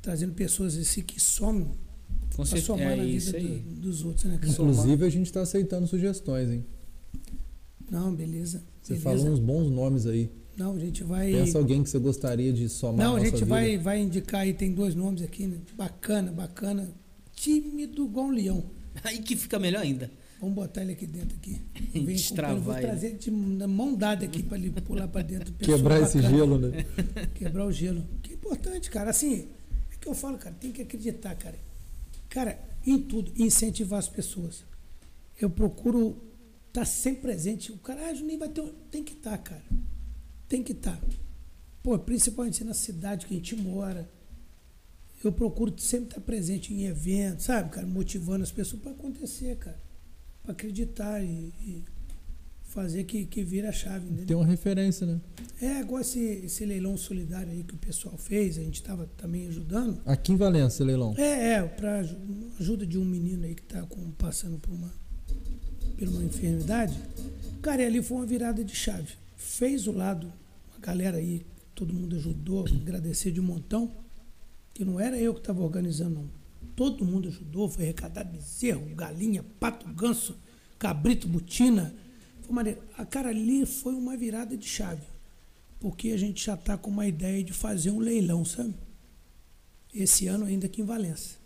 trazendo pessoas assim que somem, Com certeza. somar É na isso vida aí. do- dos outros, né? cara? Inclusive, a gente tá aceitando sugestões, hein? Não, beleza. Você beleza. falou uns bons nomes aí. Não, a gente vai. Pensa alguém que você gostaria de somar Não, a nossa gente vida. vai, vai indicar aí, tem dois nomes aqui, né? Bacana, bacana. Tímido igual um leão. Aí que fica melhor ainda. Vamos botar ele aqui dentro aqui. Vem com Destravar ele, vou trazer ele de na mão dada aqui para ele pular para dentro. Quebrar esse Pessoa gelo, né? bacana. Quebrar o gelo. Que é importante, cara. Assim, é que eu falo, cara, tem que acreditar, cara. Cara, em tudo, incentivar as pessoas. Eu procuro estar sempre presente. O cara, ah, Juninho vai ter. Tem que estar, cara. Tem que estar. Pô, principalmente na cidade que a gente mora. Eu procuro sempre estar presente em eventos, sabe, cara? Motivando as pessoas para acontecer, cara. Para acreditar e, e fazer que, que vira a chave, entendeu? Tem uma referência, né? É, igual esse, esse leilão solidário aí que o pessoal fez, a gente estava também ajudando. Aqui em Valência, leilão. É, é, para ajuda de um menino aí que está passando por uma, por uma enfermidade. Cara, e ali foi uma virada de chave. Fez o lado, a galera aí, todo mundo ajudou, agradecer de um montão. Que não era eu que estava organizando, não. Todo mundo ajudou, foi arrecadado bezerro, galinha, pato, ganso, cabrito, butina. Maneiro. A cara ali foi uma virada de chave. Porque a gente já está com uma ideia de fazer um leilão, sabe? esse ano ainda aqui em Valença.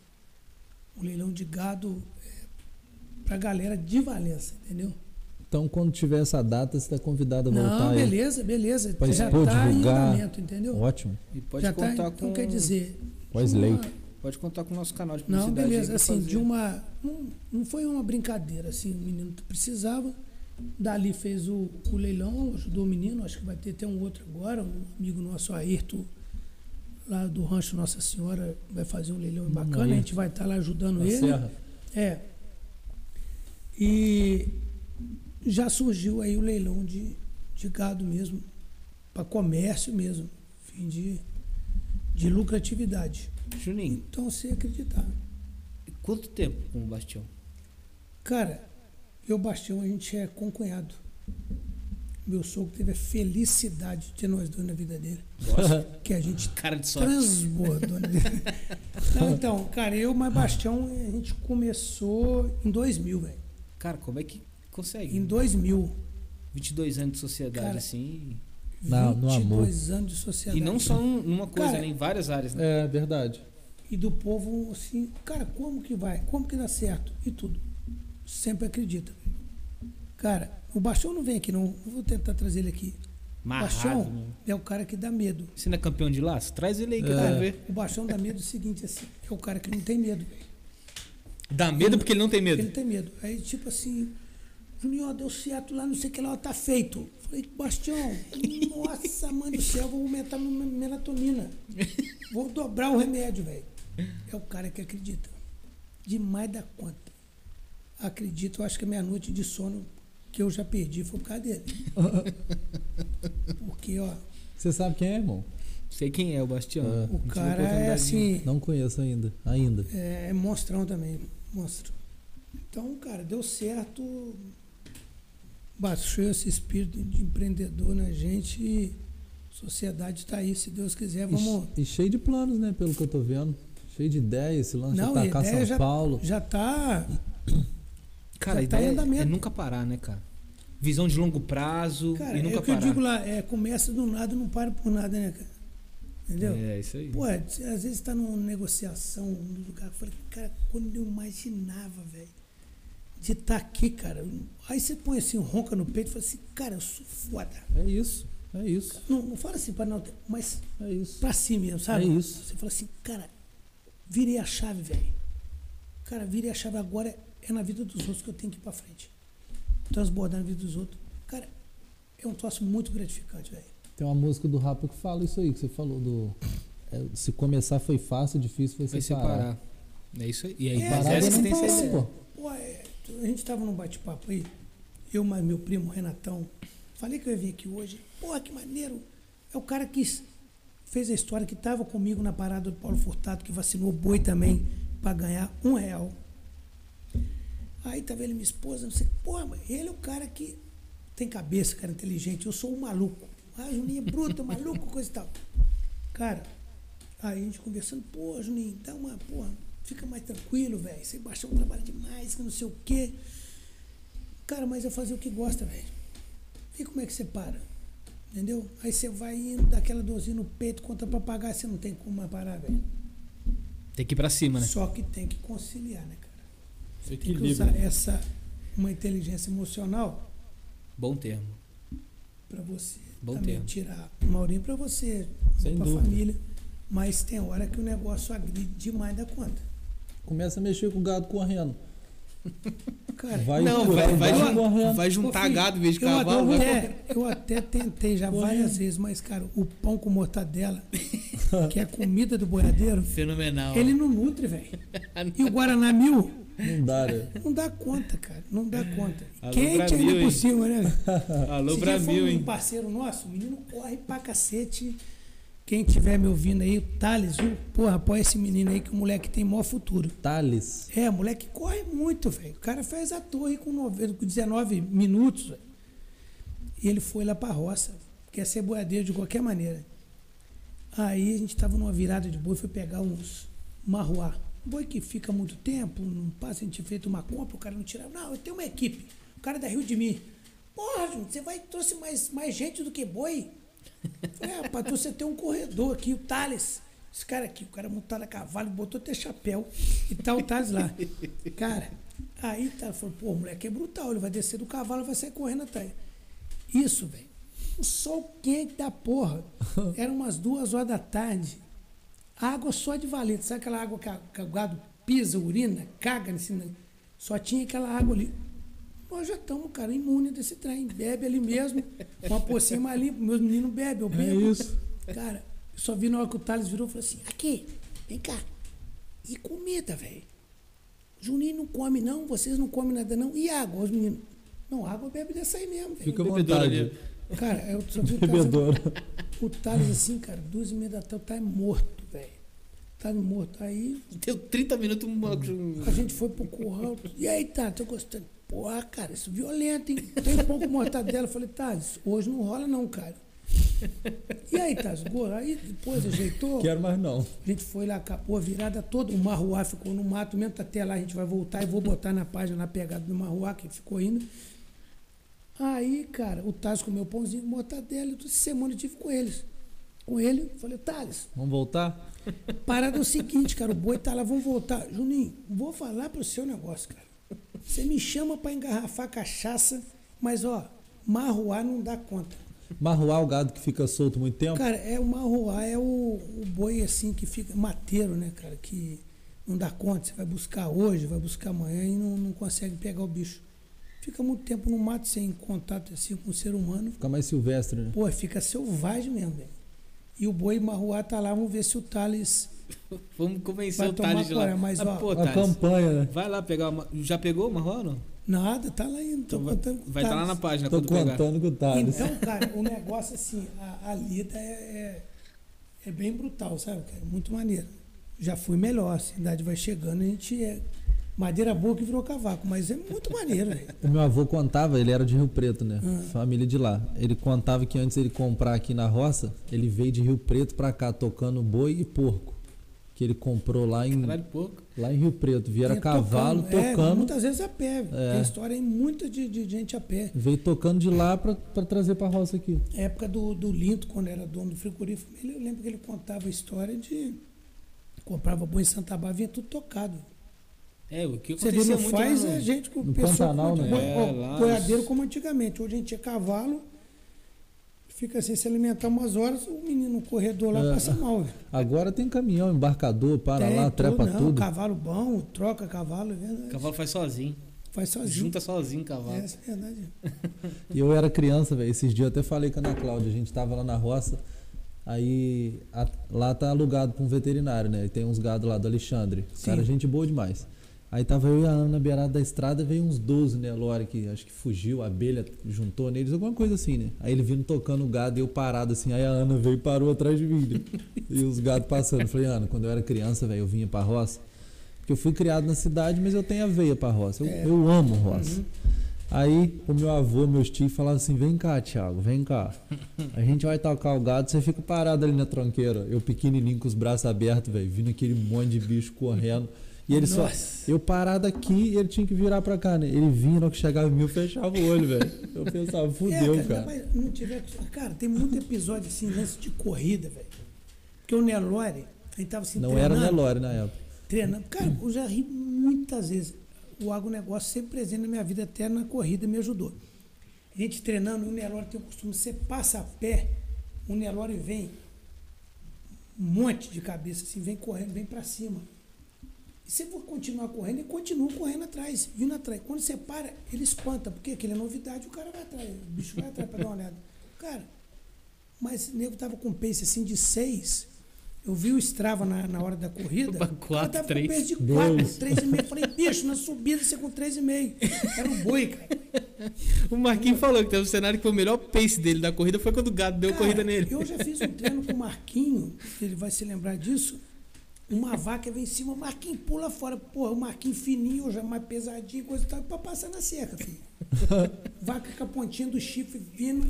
Um leilão de gado para a galera de Valença, entendeu? Então, quando tiver essa data, você está convidado a voltar Não, beleza, beleza. Pra já está em andamento, entendeu? Ótimo. E pode já contar tá, com. então quer dizer... Wesley. uma- Pode contar com o nosso canal de Não, publicidade. aí beleza, assim, fazer. de uma... Não, não foi uma brincadeira, assim, o menino precisava, dali fez o, o leilão, ajudou o menino, acho que vai ter até um outro agora, um amigo nosso, Ayrton, lá do Rancho Nossa Senhora, vai fazer um leilão bacana, a gente vai estar lá ajudando Na ele. Serra. É. E já surgiu aí o leilão de, de gado mesmo, para comércio mesmo, fim de, de lucratividade. Juninho, Então você acreditar. quanto tempo com o Bastião? Cara, eu, Bastião, a gente é concunhado. Meu sogro teve a felicidade de ter nós dois na vida dele. Nossa, Que a gente cara de sorte. transbordou na vida. Não, então, cara, eu, mas Bastião, a gente começou em 2000, velho. Cara, como é que consegue? Em 2000. 22 anos de sociedade, Cara, assim. Na- no amor. 22 anos de sociedade. E não só um- numa coisa, Cara, né? Em várias áreas, né? É, verdade. E do povo, assim, cara, como que vai? Como que dá certo? E tudo. Sempre acredita. Cara, o Bastião não vem aqui, não. Vou tentar trazer ele aqui. O Marrado. Bastião né? é o cara que dá medo. Você não é campeão de laço? Traz ele aí que É. quero ver. O Bastião dá medo do seguinte, assim, é o cara que não tem medo, velho. Dá medo porque ele não tem medo. Ele tem medo. Aí, tipo assim, Juninho, deu certo lá, não sei o que lá, ó, tá feito. Falei, Bastião, nossa, mãe do céu, vou aumentar minha melatonina. Vou dobrar o remédio, velho. É o cara que acredita. Demais da conta. Acredito, eu acho que a minha noite de sono que eu já perdi foi por causa dele. Porque, ó, Você sabe quem é, irmão? Sei quem é o Bastião. É. o cara é assim, Não conheço ainda. Ainda. é, é monstrão também, monstro. Então, cara, deu certo, baixou esse espírito de empreendedor na gente e sociedade está aí, se Deus quiser, vamos... E, e cheio de planos, né? Pelo que eu tô vendo. Cheio de ideias, esse lance Não, de atacar São já- Paulo. Já tá, Cara, a tá ideia andamento. é nunca parar, né, cara? Visão de longo prazo cara, e é nunca o que eu parar. digo lá, é, começa do nada e não para por nada, né, cara? Entendeu? É, isso aí. Pô, às vezes tá numa negociação no lugar. Eu falei, cara, quando eu imaginava, velho, de estar aqui, cara. Aí você põe assim, ronca no peito e fala assim, cara, eu sou foda. É isso, é isso, Não, não fala assim pra não, mas é isso. pra si mesmo, sabe? É isso. Você fala assim, cara, virei a chave, velho. Cara, virei a chave agora é na vida dos outros que eu tenho que ir pra frente. Transbordar na vida dos outros. Cara, é um troço muito gratificante, velho. Tem uma música do Rapa que fala isso aí, que você falou do. é, se começar foi fácil, difícil foi separar. separar. É isso aí. E aí, É, Parada não ideia. pô. Pô, é, a gente tava num bate-papo aí, eu mais meu primo Renatão. Falei que eu ia vir aqui hoje. Porra, que maneiro. É o cara que fez a história que tava comigo na parada do Paulo Furtado, que vacinou o boi também, pra ganhar um real. Aí tava ele e minha esposa, não sei. Porra, mas ele é o cara que tem cabeça, cara inteligente. Eu sou um maluco. Ah, Juninho é bruto, maluco, coisa e tal. Cara, aí a gente conversando, pô, Juninho, dá uma, porra, fica mais tranquilo, velho. Você baixou um trabalho demais, que não sei o quê. Cara, mas é fazer o que gosta, velho. E como é que você para? Entendeu? Aí você vai indo, dá aquela dorzinha no peito, conta pra pagar, você não tem como mais parar, velho. Tem que ir pra cima, né? Só que tem que conciliar, né, cara? Tem que Equilíbrio. usar essa, uma inteligência emocional Bom termo. pra você Bom também termo. tirar uma horinha pra você, pra dúvida. família. Mas tem hora que o negócio agride demais da conta. Começa a mexer com o gado correndo. Cara, Vai não, vai, o vai, correndo. vai Ô, juntar filho, gado em vez de eu cavalo. até, vai- é, eu até tentei já várias vezes, mas, cara, o pão com mortadela, que é a comida do boiadeiro, Fenomenal. ele não nutre, velho. E o Guaraná Mil Não dá, né? não dá conta, cara. Não dá conta. Alô, Quente ainda hein? por cima, né? Alô, Bramil, foi um hein? parceiro nosso, o menino corre pra cacete. Quem tiver me ouvindo aí, o Thales, viu? Porra, apoia esse menino aí que o moleque tem maior futuro. Thales. É, moleque corre muito, velho. O cara fez a torre com, 90, com 19 minutos, velho. E ele foi lá pra roça. Quer ser boiadeiro de qualquer maneira. Aí a gente tava numa virada de boi, foi pegar uns marruá. Boi que fica muito tempo, não passa, a gente feito uma compra, o cara não tirava. Não, eu tenho uma equipe. O cara é da Rio de Mim. Porra, você vai trouxe mais, mais gente do que boi? Falei, ah, rapaz, você tem um corredor aqui, o Thales. Esse cara aqui, o cara montado a cavalo, botou até chapéu e tá o Thales lá. Cara, aí tá, falou, pô, moleque é brutal, ele vai descer do cavalo, vai sair correndo atrás. Isso, velho. O sol quente da porra. Eram umas duas horas da tarde. Água só de valente. Sabe aquela água que, a- que o gado pisa, urina, caga nesse. Só tinha aquela água ali. Nós já estamos, cara, imune desse trem. Bebe ali mesmo. Uma pocinha mais limpa. Meus meninos bebem, eu É bebo. isso. Cara, eu só vi na hora que o Thales virou e falou assim: aqui, vem cá. E comida, velho? Juninho não come, não, vocês não comem nada, não. E água, os meninos? Não, água bebe dessa aí mesmo, velho. Fica à vontade. Cara, eu só vi o Thales, o Thales assim, cara, duas e meia da tarde, tá morto, Tá morto. Aí Deu 30 minutos um. a gente foi pro curral. E aí, tá, tô gostando. Porra, cara, isso é violento, hein? Tem um pouco mortadela. Eu falei, Thales, hoje não rola não, cara. E aí, boa. Aí depois ajeitou. Quero mais não. A gente foi lá, acabou a virada toda. O Marruá ficou no mato mesmo. tá Até lá a gente vai voltar e vou botar na página na pegada do Marruá, que ficou indo. Aí, cara, o Thales comeu pãozinho com mortadela. Toda semana eu tive com eles. Com ele, falei, Thales, Vamos voltar? Parada é o seguinte, cara, o boi tá lá, vamos voltar. Juninho, vou falar pro seu negócio, cara. Você me chama pra engarrafar cachaça, mas ó, marruá não dá conta. Marruá o gado que fica solto muito tempo? Cara, é o marruá, é o, o boi assim que fica mateiro, né, cara? Que não dá conta. Você vai buscar hoje, vai buscar amanhã e não, não consegue pegar o bicho. Fica muito tempo no mato sem contato assim com o ser humano. Fica mais silvestre, né? Pô, fica selvagem mesmo, velho. E o boi marruá tá lá, vamos ver se o Thales Vamos convencer Vai o Thales tomar de lá. mas, Ah, ó, pô, A Thales, campanha, né? vai lá pegar uma. Já pegou o marrom ou não? Nada, tá lá indo. Tô Então vai contando com o vai estar lá na página Tô quando pegar. contando com o Thales. Então, cara, o negócio assim, a, a lida é, é, é bem brutal, sabe, cara? Muito maneiro. Já fui melhor, a cidade vai chegando, a gente é madeira boa que virou cavaco, mas é muito maneiro, velho. O meu avô contava, ele era de Rio Preto, né? Hum. Família de lá. Ele contava que antes ele comprar aqui na roça, ele veio de Rio Preto pra cá tocando boi e porco. que ele comprou lá em, Caralho, pouco. lá em Rio Preto. Vieram Vinha cavalo, tocando. É, tocando. muitas vezes a pé. É. Tem história aí muita de, de gente a pé. Veio tocando de lá pra, pra trazer pra roça aqui. época do, do Linto, quando era dono do frigorífico, ele, eu lembro que ele contava a história de. Comprava boi em Santa Bárbara, vinha tudo tocado. É, o que Você não muito faz no- a gente com no pessoa Pantanal, com né? boi- É, ó, lá boiadeiro como antigamente. Hoje a gente tinha cavalo, fica sem se alimentar umas horas, o menino no corredor lá É. passa mal. velho. Agora tem caminhão, embarcador, para Tem lá, trepa não, tudo. Cavalo bom, troca cavalo, é verdade. O cavalo faz sozinho. Faz sozinho. Junta sozinho o cavalo. É, isso é verdade. E eu era criança, velho. Esses dias eu até falei com a Ana Cláudia. A gente tava lá na roça. Aí a- lá tá alugado pra um veterinário, né? E tem uns gado lá do Alexandre. Sim. Cara, gente boa demais. Aí tava eu e a Ana na beirada da estrada, veio uns 12 Nelore que acho que fugiu, a abelha juntou neles, alguma coisa assim, né? Aí ele vindo tocando o gado e eu parado assim, aí a Ana veio e parou atrás de mim. né? E os gados passando. Eu falei, Ana, quando eu era criança, velho, eu vinha pra roça. Porque eu fui criado na cidade, mas eu tenho a veia pra roça. Eu, É. eu amo roça. Uhum. Aí o meu avô, meus tios falavam assim: vem cá, Thiago, vem cá. A gente vai tocar o gado, você fica parado ali na tronqueira. Eu pequenininho com os braços abertos, velho, vindo aquele monte de bicho correndo. E ele só. Nossa. Eu parado aqui e ele tinha que virar pra cá, né? Ele vinha, na que chegava em mim, eu fechava o olho, velho. Eu pensava, fudeu, é, cara. Mas não tiver, cara, tem muito episódio assim, lance de corrida, velho. Porque o Nelore, a gente tava assim, Não era treinando, Nelore na época. Treinando. Cara, eu já ri muitas vezes. O agronegócio sempre presente na minha vida, até na corrida me ajudou. A gente treinando, o Nelore tem o costume, você passa a pé, o Nelore vem um monte de cabeça, assim, vem correndo, vem pra cima. Se for continuar correndo, ele continua correndo atrás, vindo atrás. Quando você para, ele espanta, porque aquele é novidade, o cara vai atrás, o bicho vai atrás pra dar uma olhada. Cara, mas o nego tava com pace assim de seis. Eu vi o Strava na, na hora da corrida. Pra quatro, eu tava três. com pace de quatro, Dois. três e meio. Falei, bicho, na subida você com três e meio. Era um boi, cara. O Marquinhos falou que teve um cenário que foi o melhor pace dele da corrida foi quando o gado deu Cara, corrida nele. Eu já fiz um treino com o Marquinho, ele vai se lembrar disso. Uma vaca vem em cima, o Marquinho pula fora. Porra, o Marquinho fininho, já mais pesadinho, coisa e tal, pra passar na cerca, filho. vaca com a pontinha do chifre vindo,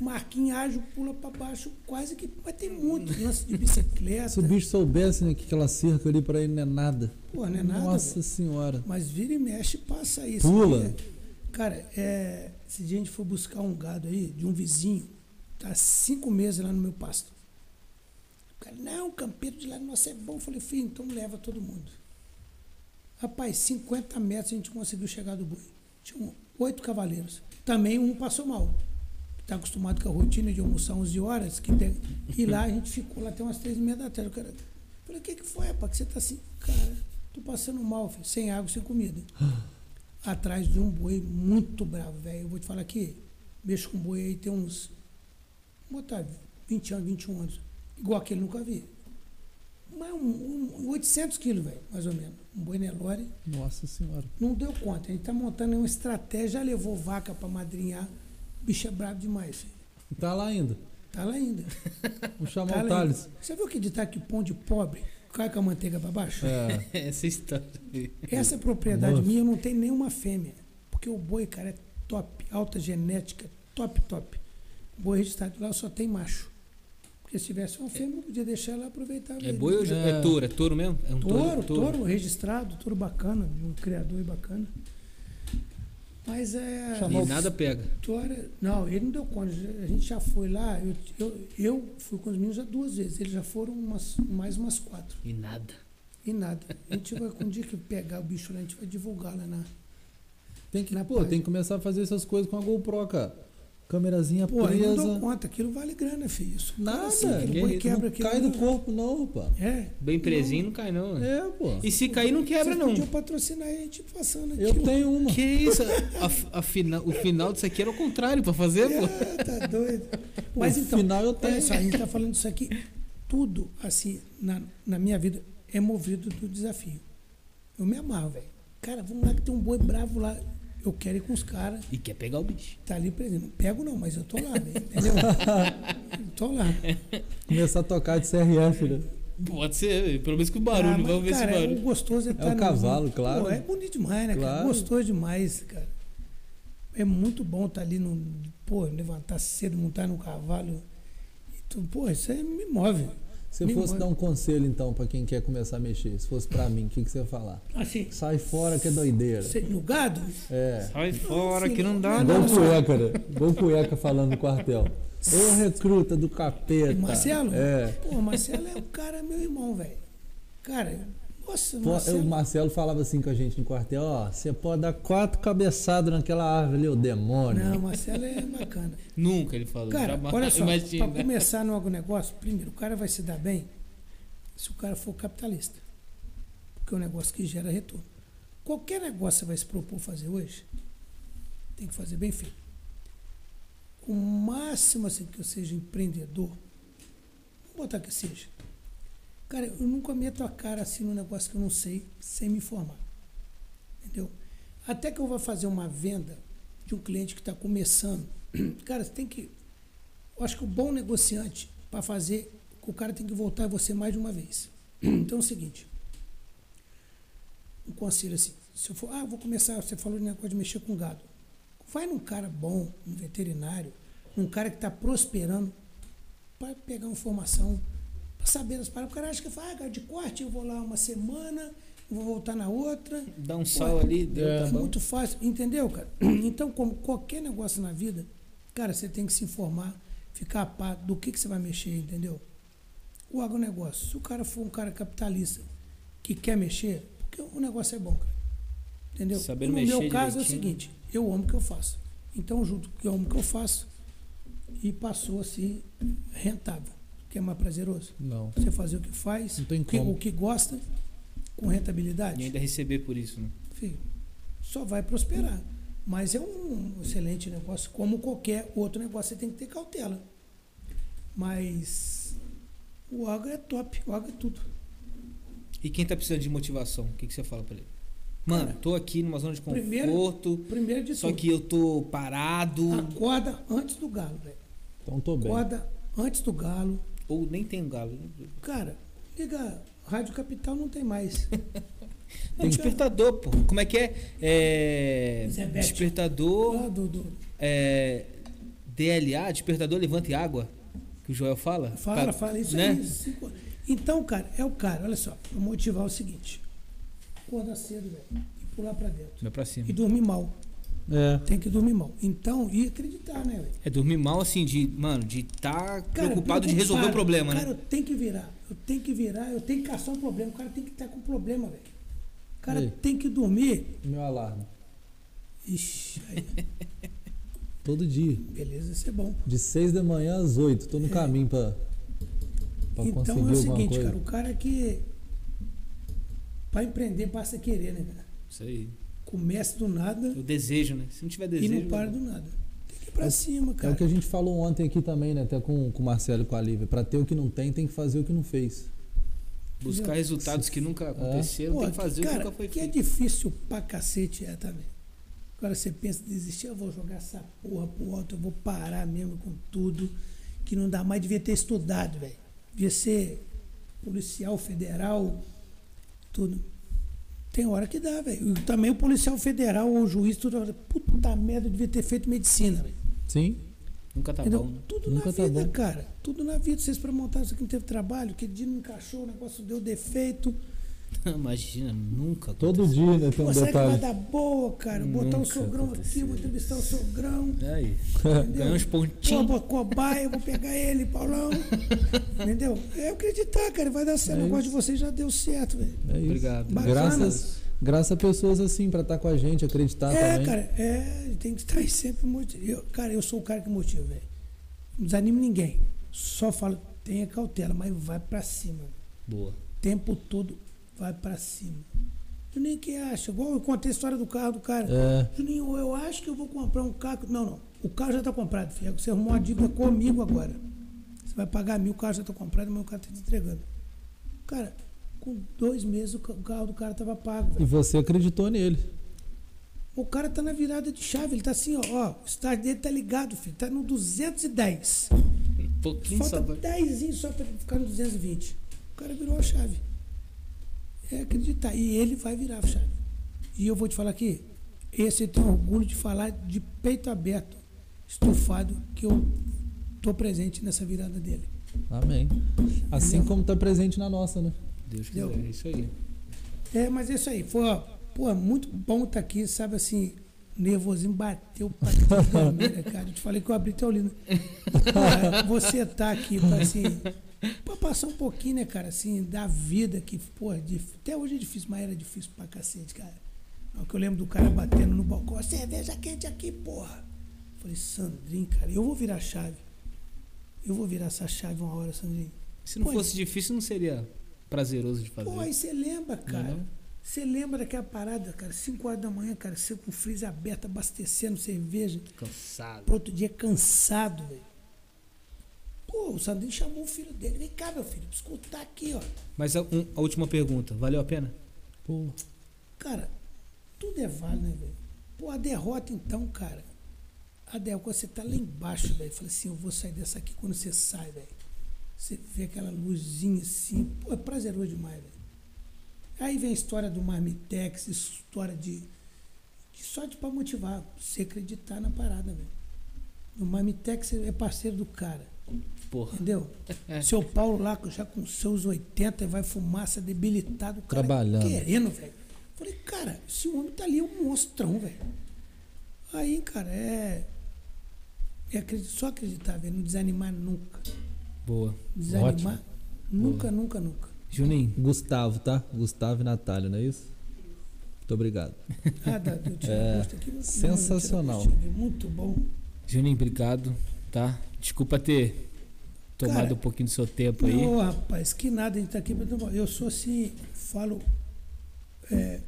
o Marquinho ágil, pula pra baixo, quase que. Mas tem muito lance de bicicleta. Se o bicho soubesse, né, que aquela cerca ali pra ele não é nada. Porra, não é nada. Nossa senhora. Mas vira e mexe, passa isso. Pula. Cara, é, esse dia a gente foi buscar um gado aí de um vizinho, tá cinco meses lá no meu pasto. Cara, não, o campeiro de lá nossa é bom. Eu falei, filho, então leva todo mundo. Rapaz, 50 metros a gente conseguiu chegar do boi. Tinham oito cavaleiros. Também um passou mal. Está acostumado com a rotina de almoçar 11 horas. Que tem- E lá a gente ficou lá até umas três e meia da tarde. O cara, falei, o que, que foi, rapaz? Que você tá assim? Cara, tô passando mal, filho, sem água, sem comida. Atrás de um boi muito bravo, velho. Eu vou te falar aqui, mexo com boi aí tem uns. Botar 20 anos, 21 anos. Igual aquele nunca vi. Mas um, um 800 quilos, velho, mais ou menos. Um boi Nelore. Nossa senhora. Não deu conta. A gente tá montando uma estratégia, já levou vaca pra madrinhar. O bicho é bravo demais, filho. Tá lá ainda. Tá lá ainda. Vou chamar Tá o. Thales. Você viu que ditado que pão de pobre cai com a manteiga pra baixo? É. Essa história. Essa propriedade Nossa. minha não tem nenhuma fêmea. Porque o boi, cara, é top. Alta genética, top, top. O boi registrado lá só tem macho. Porque se tivesse uma fêmea, eu podia deixar ela aproveitar. É boi ou É. é touro? É touro mesmo? É um Touro, touro, registrado, touro bacana, um criador bacana. Mas é. E nada pega. Vitória, não, ele não deu conta. A gente já foi lá, eu, eu, eu fui com os meninos já duas vezes, eles já foram umas, mais umas quatro. E nada. E nada. A gente vai, com o dia que pegar o bicho lá, a gente vai divulgar lá na. Tem que, Na pô, página. tem que começar a fazer essas coisas com a GoPro, cara. Câmerazinha Pô, aí não dou presa. conta, aquilo vale grana, filho. Isso, Nada. assim, isso, quebra não aquilo cai do corpo, não, pá. É. Bem presinho não cai não. né? É, pô. E se cair não quebra Vocês não. podiam patrocinar a gente passando aqui. Eu tenho uma. Que isso? A, a fina- o final disso aqui era o contrário pra fazer, pô. Ah, tá doido. Pô, Mas no então, final eu tenho. olha só, a gente tá falando disso aqui. Tudo, assim, na, na minha vida é movido do desafio. Eu me amarro, velho. Cara, vamos lá que tem um boi bravo lá. Eu quero ir com os caras. E quer pegar o bicho. Tá ali presente. Não pego não, mas eu tô lá, velho. Entendeu? eu tô lá. Começar a tocar de CRF, né? Pode ser, pelo menos com o barulho. Ah, mas, Vamos ver cara, esse O barulho. gostoso é estar o cavalo, claro. Pô, é bonito demais, né, cara? Claro. Gostoso demais, cara. É muito bom estar ali no. Pô, levantar cedo, montar no cavalo. E tu, pô, isso aí me move. Se Nem fosse dar um conselho, então, pra quem quer começar a mexer, se fosse pra mim, o que, que você ia falar? Assim, Sai fora que é doideira. cê- no gado, É. Sai fora filho, que não dá, não, não. o cueca, né? O cueca falando no quartel. Ô recruta do capeta. Marcelo? É. Pô, Marcelo é o cara, meu irmão, velho. Cara, nossa, Marcelo. O Marcelo falava assim com a gente no quartel, ó, você pode dar quatro cabeçadas naquela árvore ali, o demônio. Não, Marcelo é bacana. Nunca ele falou. Cara, olha só, para começar no negócio, primeiro, o cara vai se dar bem se o cara for capitalista. Porque é um negócio que gera retorno. Qualquer negócio que você vai se propor fazer hoje, tem que fazer bem feito. O máximo assim que eu seja empreendedor, vamos botar que seja. Cara, eu nunca meto a cara assim no negócio que eu não sei, sem me informar. Entendeu? Até que eu vou fazer uma venda de um cliente que está começando. Cara, você tem que. Eu acho que o bom negociante para fazer, o cara tem que voltar a você mais de uma vez. Então é o seguinte. Um conselho assim. Se eu for, ah, vou começar, você falou de negócio de mexer com gado. Vai num cara bom, um veterinário, um cara que está prosperando, para pegar informação, saber as paradas. O cara acha que fala, ah, de corte, eu vou lá uma semana, vou voltar na outra. Dá um sal ali, deu, É. tá muito fácil, entendeu, cara? Então, como qualquer negócio na vida, cara, você tem que se informar, ficar a par do que, que você vai mexer, entendeu? O agronegócio, se o cara for um cara capitalista que quer mexer, porque o negócio é bom, cara. Entendeu? Saber no meu caso é o direitinho. seguinte, eu amo o que eu faço. Então, junto que eu amo o que eu faço, e passou assim, rentável. Que é mais prazeroso. Não. Você fazer o que faz, Não tem o que- como. o que gosta, com rentabilidade E ainda receber por isso, né? filho, só vai prosperar. Mas é um excelente negócio, como qualquer outro negócio, você tem que ter cautela. Mas o agro é top, o agro é tudo. E quem tá precisando de motivação, o que, que você fala pra ele? Mano, Cara, tô aqui numa zona de primeiro- conforto, Primeiro de só tudo, que eu tô parado, acorda antes do galo, velho. Então tô bem. Acorda antes do galo. Ou nem tem um galo. né? Cara, liga, Rádio Capital não tem mais. Não, despertador, pô. Como é que é? É. Despertador. Lá do, do- É. DLA, despertador levanta e água. Que o Joel fala. fala, Pra- fala isso né? aí. Então, cara, é o cara, olha só, pra motivar o seguinte. Acordar cedo, velho, e pular pra dentro. Vai pra cima. E dormir mal. É. Tem que dormir mal. Então, e acreditar, né, velho? É dormir mal assim, de, mano, de estar Cara, preocupado de resolver o problema, Cara, né? eu tenho que virar. Eu tenho que virar, eu tenho que caçar um problema. O cara tem que estar com problema, velho. O cara Aí. tem que dormir. Meu alarme. Ixi, aí, Todo dia. beleza, isso é bom. De 6 da manhã às 8. Tô no caminho pra, pra então conseguir é o seguinte, coisa. cara, o cara que. Pra empreender basta querer, né, cara? Isso aí. Começa do nada O desejo, né? Se não tiver e desejo. não para do nada. Tem que ir pra cima, É cara. o que a gente falou ontem aqui também, né? Até com, com o Marcelo e com a Lívia. Pra ter o que não tem, tem que fazer o que não fez. Buscar resultados que nunca aconteceram, Pô, tem que fazer o que cara, nunca foi que é feito. difícil pra cacete é também. Agora você pensa em desistir, eu vou jogar essa porra pro alto, eu vou parar mesmo com tudo, que não dá mais, devia ter estudado, velho. Devia ser policial federal, tudo. Tem hora que dá, velho. E Também o policial federal ou o juiz, tudo. Puta merda, eu devia ter feito medicina. Sim. Nunca tá Entendeu? bom, né? Tudo Nunca na tá vida, bom. cara. Tudo na vida. Vocês para montar isso aqui não teve trabalho, que dia não encaixou, o negócio deu defeito. Imagina, nunca. Todo dia, né? Tem um Pô, será que vai detalhe. dar boa, cara? Botar o Nunca sogrão aqui, aconteceu vou entrevistar o sogrão. É Aí. Ganhou uns Pô, pontinhos. pô, cobaia, eu vou pegar ele, Paulão. Entendeu? É acreditar, cara. Vai dar certo. É o negócio de vocês já deu certo, velho. É isso. Obrigado. Bacana. Graças, graças a pessoas assim, pra estar com a gente, acreditar é, também. cara, é, tem que estar aí sempre motivado. Eu, cara, eu sou o cara que motiva, velho. Não desanimo ninguém. Só falo, tenha cautela, mas vai pra cima. Boa. tempo todo vai pra cima. Juninho, que acha? Igual eu contei a história do carro do cara. É. Juninho, eu acho que eu vou comprar um carro. Não, não. O carro já está comprado, filho. Você arrumou uma dívida comigo agora. Você vai pagar mil, o carro já está comprado, mas o carro está te entregando. Cara, com dois meses o ca- o carro do cara estava pago, E velho. você acreditou nele. O cara tá na virada de chave, ele tá assim, ó, ó, o start dele tá ligado, filho. Tá no 210. Um pouquinho só. Falta vai- 10 só para ficar no 220. O cara virou a chave. É acreditar. E ele vai virar a chave. E eu vou te falar aqui, esse eu tenho orgulho de falar de peito aberto, estufado, que eu tô presente nessa virada dele. Amém. Assim Entendeu? como tá presente na nossa, né? Deus quiser, Entendeu? é isso aí. É, mas é isso aí. Foi, pô, muito bom estar aqui, sabe assim, nervosinho bateu pra né, cara? Eu te falei que eu abri teu livro. Porra, você tá aqui pra assim, pra passar um pouquinho, né, cara, assim, da vida que, porra, dif- até hoje é difícil, mas era difícil pra cacete, cara. É o que eu lembro do cara batendo no balcão, cerveja quente aqui, porra. Falei, Sandrinho, cara, eu vou virar a chave. Eu vou virar essa chave uma hora, Sandrinho. Se não Pô, fosse difícil, não seria prazeroso de fazer. Pô, aí você lembra, é cara. Você lembra daquela parada, cara? 5 horas da manhã, cara, você com o freezer aberto, abastecendo cerveja. Cansado. Pro outro dia cansado, velho. Pô, o Sandrinho chamou o filho dele. Vem cá, meu filho, escutar aqui, ó. Mas a, um- a última pergunta, valeu a pena? Pô, Cara, tudo é válido, né, velho? Pô, a derrota, então, cara. A derrota, quando você tá lá embaixo, velho. Fala assim, eu vou sair dessa aqui quando você sai, velho. Você vê aquela luzinha assim. Pô, é prazeroso demais, velho. Aí vem a história do Marmitex, história de. de só de pra motivar, você acreditar na parada, velho. O Marmitex é parceiro do cara, Porra. entendeu? É. Seu Paulo lá, já com seus 80, vai fumaça debilitado, o cara Trabalhando. querendo, velho. Falei, cara, esse homem tá ali, é um monstrão, velho. Aí, cara, é. é só acreditar, velho. Não desanimar nunca. Boa. Desanimar Ótimo. nunca, nunca, nunca. Juninho, Gustavo, tá? Gustavo e Natália, não é isso? Muito obrigado. Ah, dá, deu tirar É, gosto aqui. não, não, sensacional. gosto, Muito bom. Juninho, obrigado, tá? Desculpa ter tomado Cara, um pouquinho do seu tempo aí. Ô, rapaz, que nada, a gente tá aqui pra. Eu sou assim, falo. É,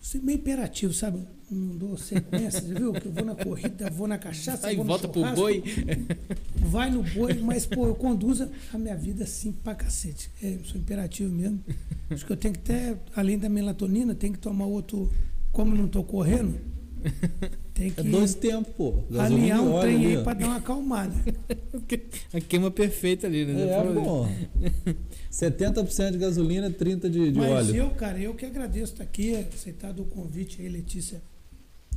sou meio imperativo, sabe? Não dou sequência, viu? Que eu vou na corrida, vou na cachaça, Aí volta pro boi. Vai no boi, mas, pô, eu conduzo a minha vida assim pra cacete. É, eu sou imperativo mesmo. Acho que eu tenho que até, além da melatonina, tem que tomar outro. Como não tô correndo, tem que É dois tempos, pô. Gasolina alinhar e um trem ali, aí ó. pra dar uma acalmada. A queima perfeita ali, né? É, pô. 70% de gasolina, 30% de, de Mas óleo. eu, cara, eu que agradeço estar aqui, aceitado o convite aí, Letícia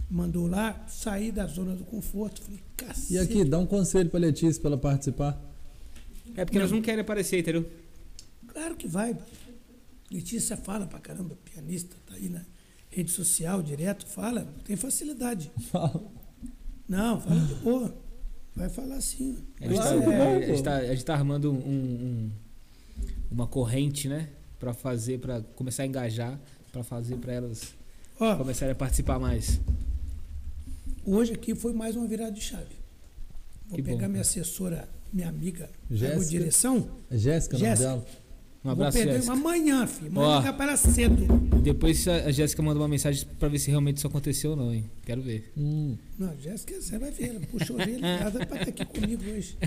mandou lá, saí da zona do conforto, falei, cacete. E aqui, dá um conselho pra Letícia pra ela participar. É porque elas não querem aparecer, entendeu? Claro que vai. Letícia fala pra caramba, pianista, tá aí na rede social direto, fala, tem facilidade. Fala. Não, fala de boa. Vai falar sim. A gente, tá, gente pô. tá- a gente tá armando um, um- uma corrente, né? Pra fazer, pra começar a engajar, pra fazer pra elas Ó, começarem a participar mais. hoje aqui foi mais uma virada de chave. Vou Que bom, pegar cara. minha assessora, minha amiga, Jéssica. direção. É Jéssica, Jéssica. Um abraço, Vou pegar Jéssica. amanhã, filho. Amanhã Ó. ela cedo. Depois a Jéssica manda uma mensagem pra ver se realmente isso aconteceu ou não, hein? Quero ver. Hum, Não, Jéssica, você vai ver, ela puxou a orelha, ela estar aqui comigo hoje.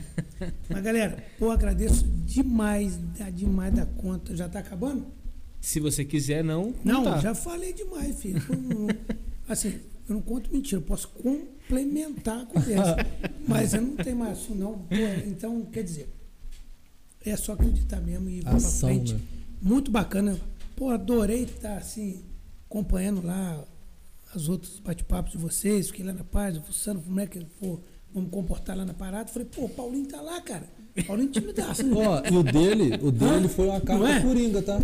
Mas galera, pô, agradeço demais, dá demais da conta. Já tá acabando? Se você quiser, não. Não, tá. já falei demais, filho. Assim, eu não conto mentira, eu posso complementar a conversa. Mas eu não tenho mais assunto, não. Então, quer dizer, é só acreditar mesmo e vamos ação, pra frente. né? Muito bacana. Pô, adorei estar assim, acompanhando lá os outros bate-papos de vocês. Fiquei lá na paz, fuçando como é que pô, vamos comportar lá na parada. Falei, pô, o Paulinho tá lá, cara. Paulinho timidaço, né? Ó, e o dele, o dele foi uma carta é? coringa, tá?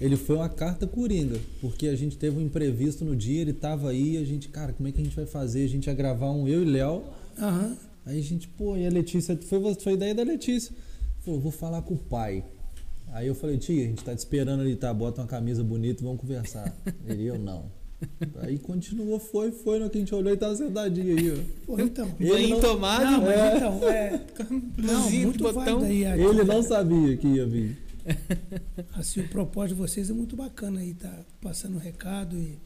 Ele foi uma carta coringa, porque a gente teve um imprevisto no dia, ele tava aí, a gente, cara, como é que a gente vai fazer? A gente ia gravar um eu e Léo. Aham. Aí a gente, pô, e a Letícia, foi, foi ideia da Letícia. Falou, vou falar com o pai. Aí eu falei, tia, a gente tá te esperando ali, tá? Bota uma camisa bonita e vamos conversar. Ele, eu não. Aí continuou, foi, foi, no que a gente olhou e tava sentadinho aí, ó. Pô, então. Banho não- tomado. Não, É. então, é. Não, muito botão. Ele não sabia que ia vir. Assim, o propósito de vocês é muito bacana aí, tá passando um recado e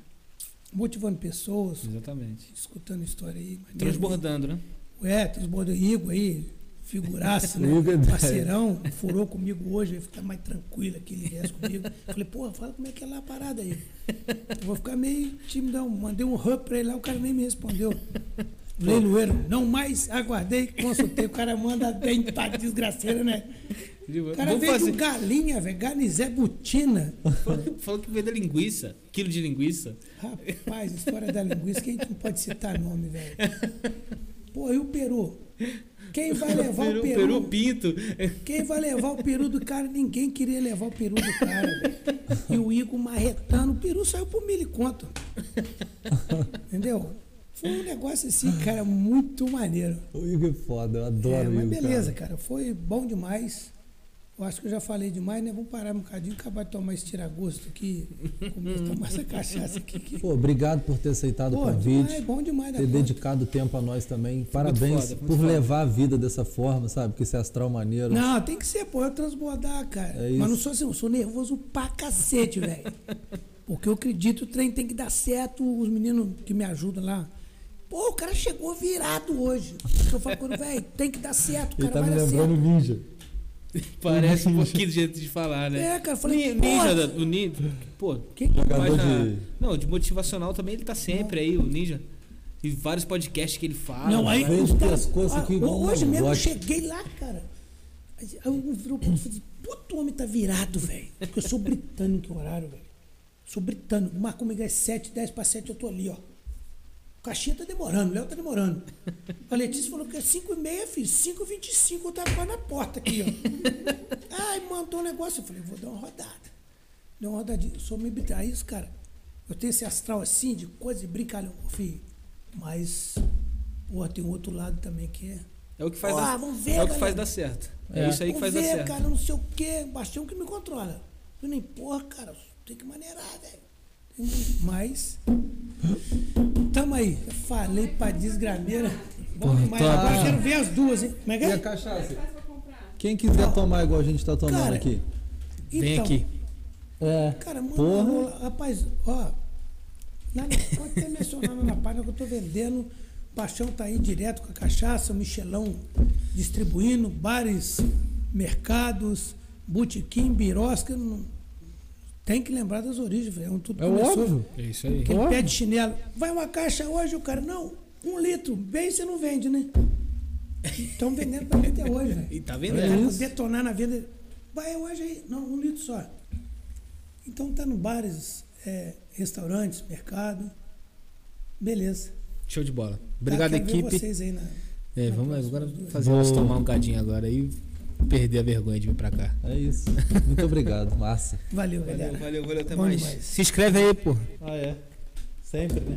motivando pessoas, Exatamente. escutando história aí. Transbordando, né? É, transbordando. Igor aí, figuraça, né? Parceirão, furou comigo hoje, vai ficar mais tranquilo aqui, ele viesse comigo. Falei, porra, fala como é que é lá a parada aí. Eu vou ficar meio timidão. Mandei um hub pra ele lá, o cara nem me respondeu. Leiloeiro, não mais aguardei, consultei. O cara manda bem pra desgraceira, né? O cara veio fazer. com galinha, velho, garnizé butina. Falou- Falou que veio da linguiça. Quilo de linguiça. Rapaz, história da linguiça, que a gente não pode citar nome, velho. Pô, e o peru? Quem vai levar peru, o peru? peru pinto. Quem vai levar o peru do cara? Ninguém queria levar o peru do cara. E o Igor marretando, o peru saiu por mil e conto. Entendeu? Foi um negócio assim, cara, muito maneiro. O Igor é foda, eu adoro É, o mas Igor. beleza, cara. cara. Foi bom demais. Eu acho que eu já falei demais, né? Vamos parar um bocadinho, acabar de tomar esse tiragosto aqui, comer, tomar essa cachaça aqui. que- Pô, obrigado por ter aceitado Pô, o convite. demais, bom demais ter conta. dedicado tempo a nós também. Parabéns foda, por foda. levar a vida dessa forma, sabe? Que esse astral maneiro. Não, tem que ser, pô, eu transbordar, cara. É. Mas não sou assim, eu sou nervoso pra cacete, velho. Porque eu acredito que o trem tem que dar certo, os meninos que me ajudam lá. Pô, o cara chegou virado hoje. Eu falo quando, velho, tem que dar certo, Ele cara, tá vai me dar lembrando certo. ninja. Parece um pouquinho do jeito de falar, né? É, cara, falei, Ni- Ninja, o ninja. Pô, Quem que Jogador mas na- de- Não, de motivacional também ele tá sempre aí, o ninja. E vários podcasts que ele fala. Não, aí Vende os caras- pescoço aqui ah, igual um Hoje mesmo eu cheguei lá, cara. Aí eu virou pra e falei, puto, o homem tá virado, velho. Porque eu sou britânico em horário, velho. Sou britânico. Marcou comigo às 7, 10 para 7, eu tô ali, ó. O caixinha tá demorando, o Léo tá demorando. A Letícia falou que é 5 e meia, filho. 5 e 25 eu tava quase na porta aqui, ó. Ai, mandou um negócio. Eu falei, vou dar uma rodada. Deu uma rodadinha. Eu sou meio britânico. Aí, os cara, eu tenho esse astral assim, de coisa de brincalhão, filho. Mas, pô, tem um outro lado também que é. É o que faz, Ah, dar, vamos ver, é o que faz dar certo. É, É. isso aí que Vamos faz dar ver, certo. cara, não sei o quê. Bastião que me controla. Eu nem, porra, cara, tem que maneirar, velho. Mas. Tamo aí. Eu falei pra desgrameira. Bom demais. tô- Agora quero ver as duas, hein? Como é que E a é? cachaça? Quem quiser tomar igual a gente tá tomando Cara, aqui. Vem Então, aqui. É. Cara, manda Porra. uma rola. Rapaz, ó. Pode até mencionar na página que eu tô vendendo. O Paixão tá aí direto com a cachaça, o Michelão distribuindo, bares, mercados, botequim, birosca. Não, tem que lembrar das origens, velho. Onde tudo É começou. óbvio. É isso aí. Aquele Óbvio. pé de chinelo. Vai uma caixa hoje, o cara, não, um litro. Bem você não vende, né? Estão vendendo pra mim até hoje, velho. E tá vendendo. detonar na venda. Vai hoje aí. Não, um litro só. Então tá no bares, é, restaurantes, mercado. Beleza. Show de bola. Obrigado, Tá, quero ver equipe. vocês aí na, É, na vamos agora fazer Vou- nós tomar um gadinho agora e perder a vergonha de vir pra cá. É isso. Muito obrigado. Massa. Valeu, galera. valeu, valeu, até Bom mais. demais. Se inscreve aí, pô. Ah, é. Sempre, né?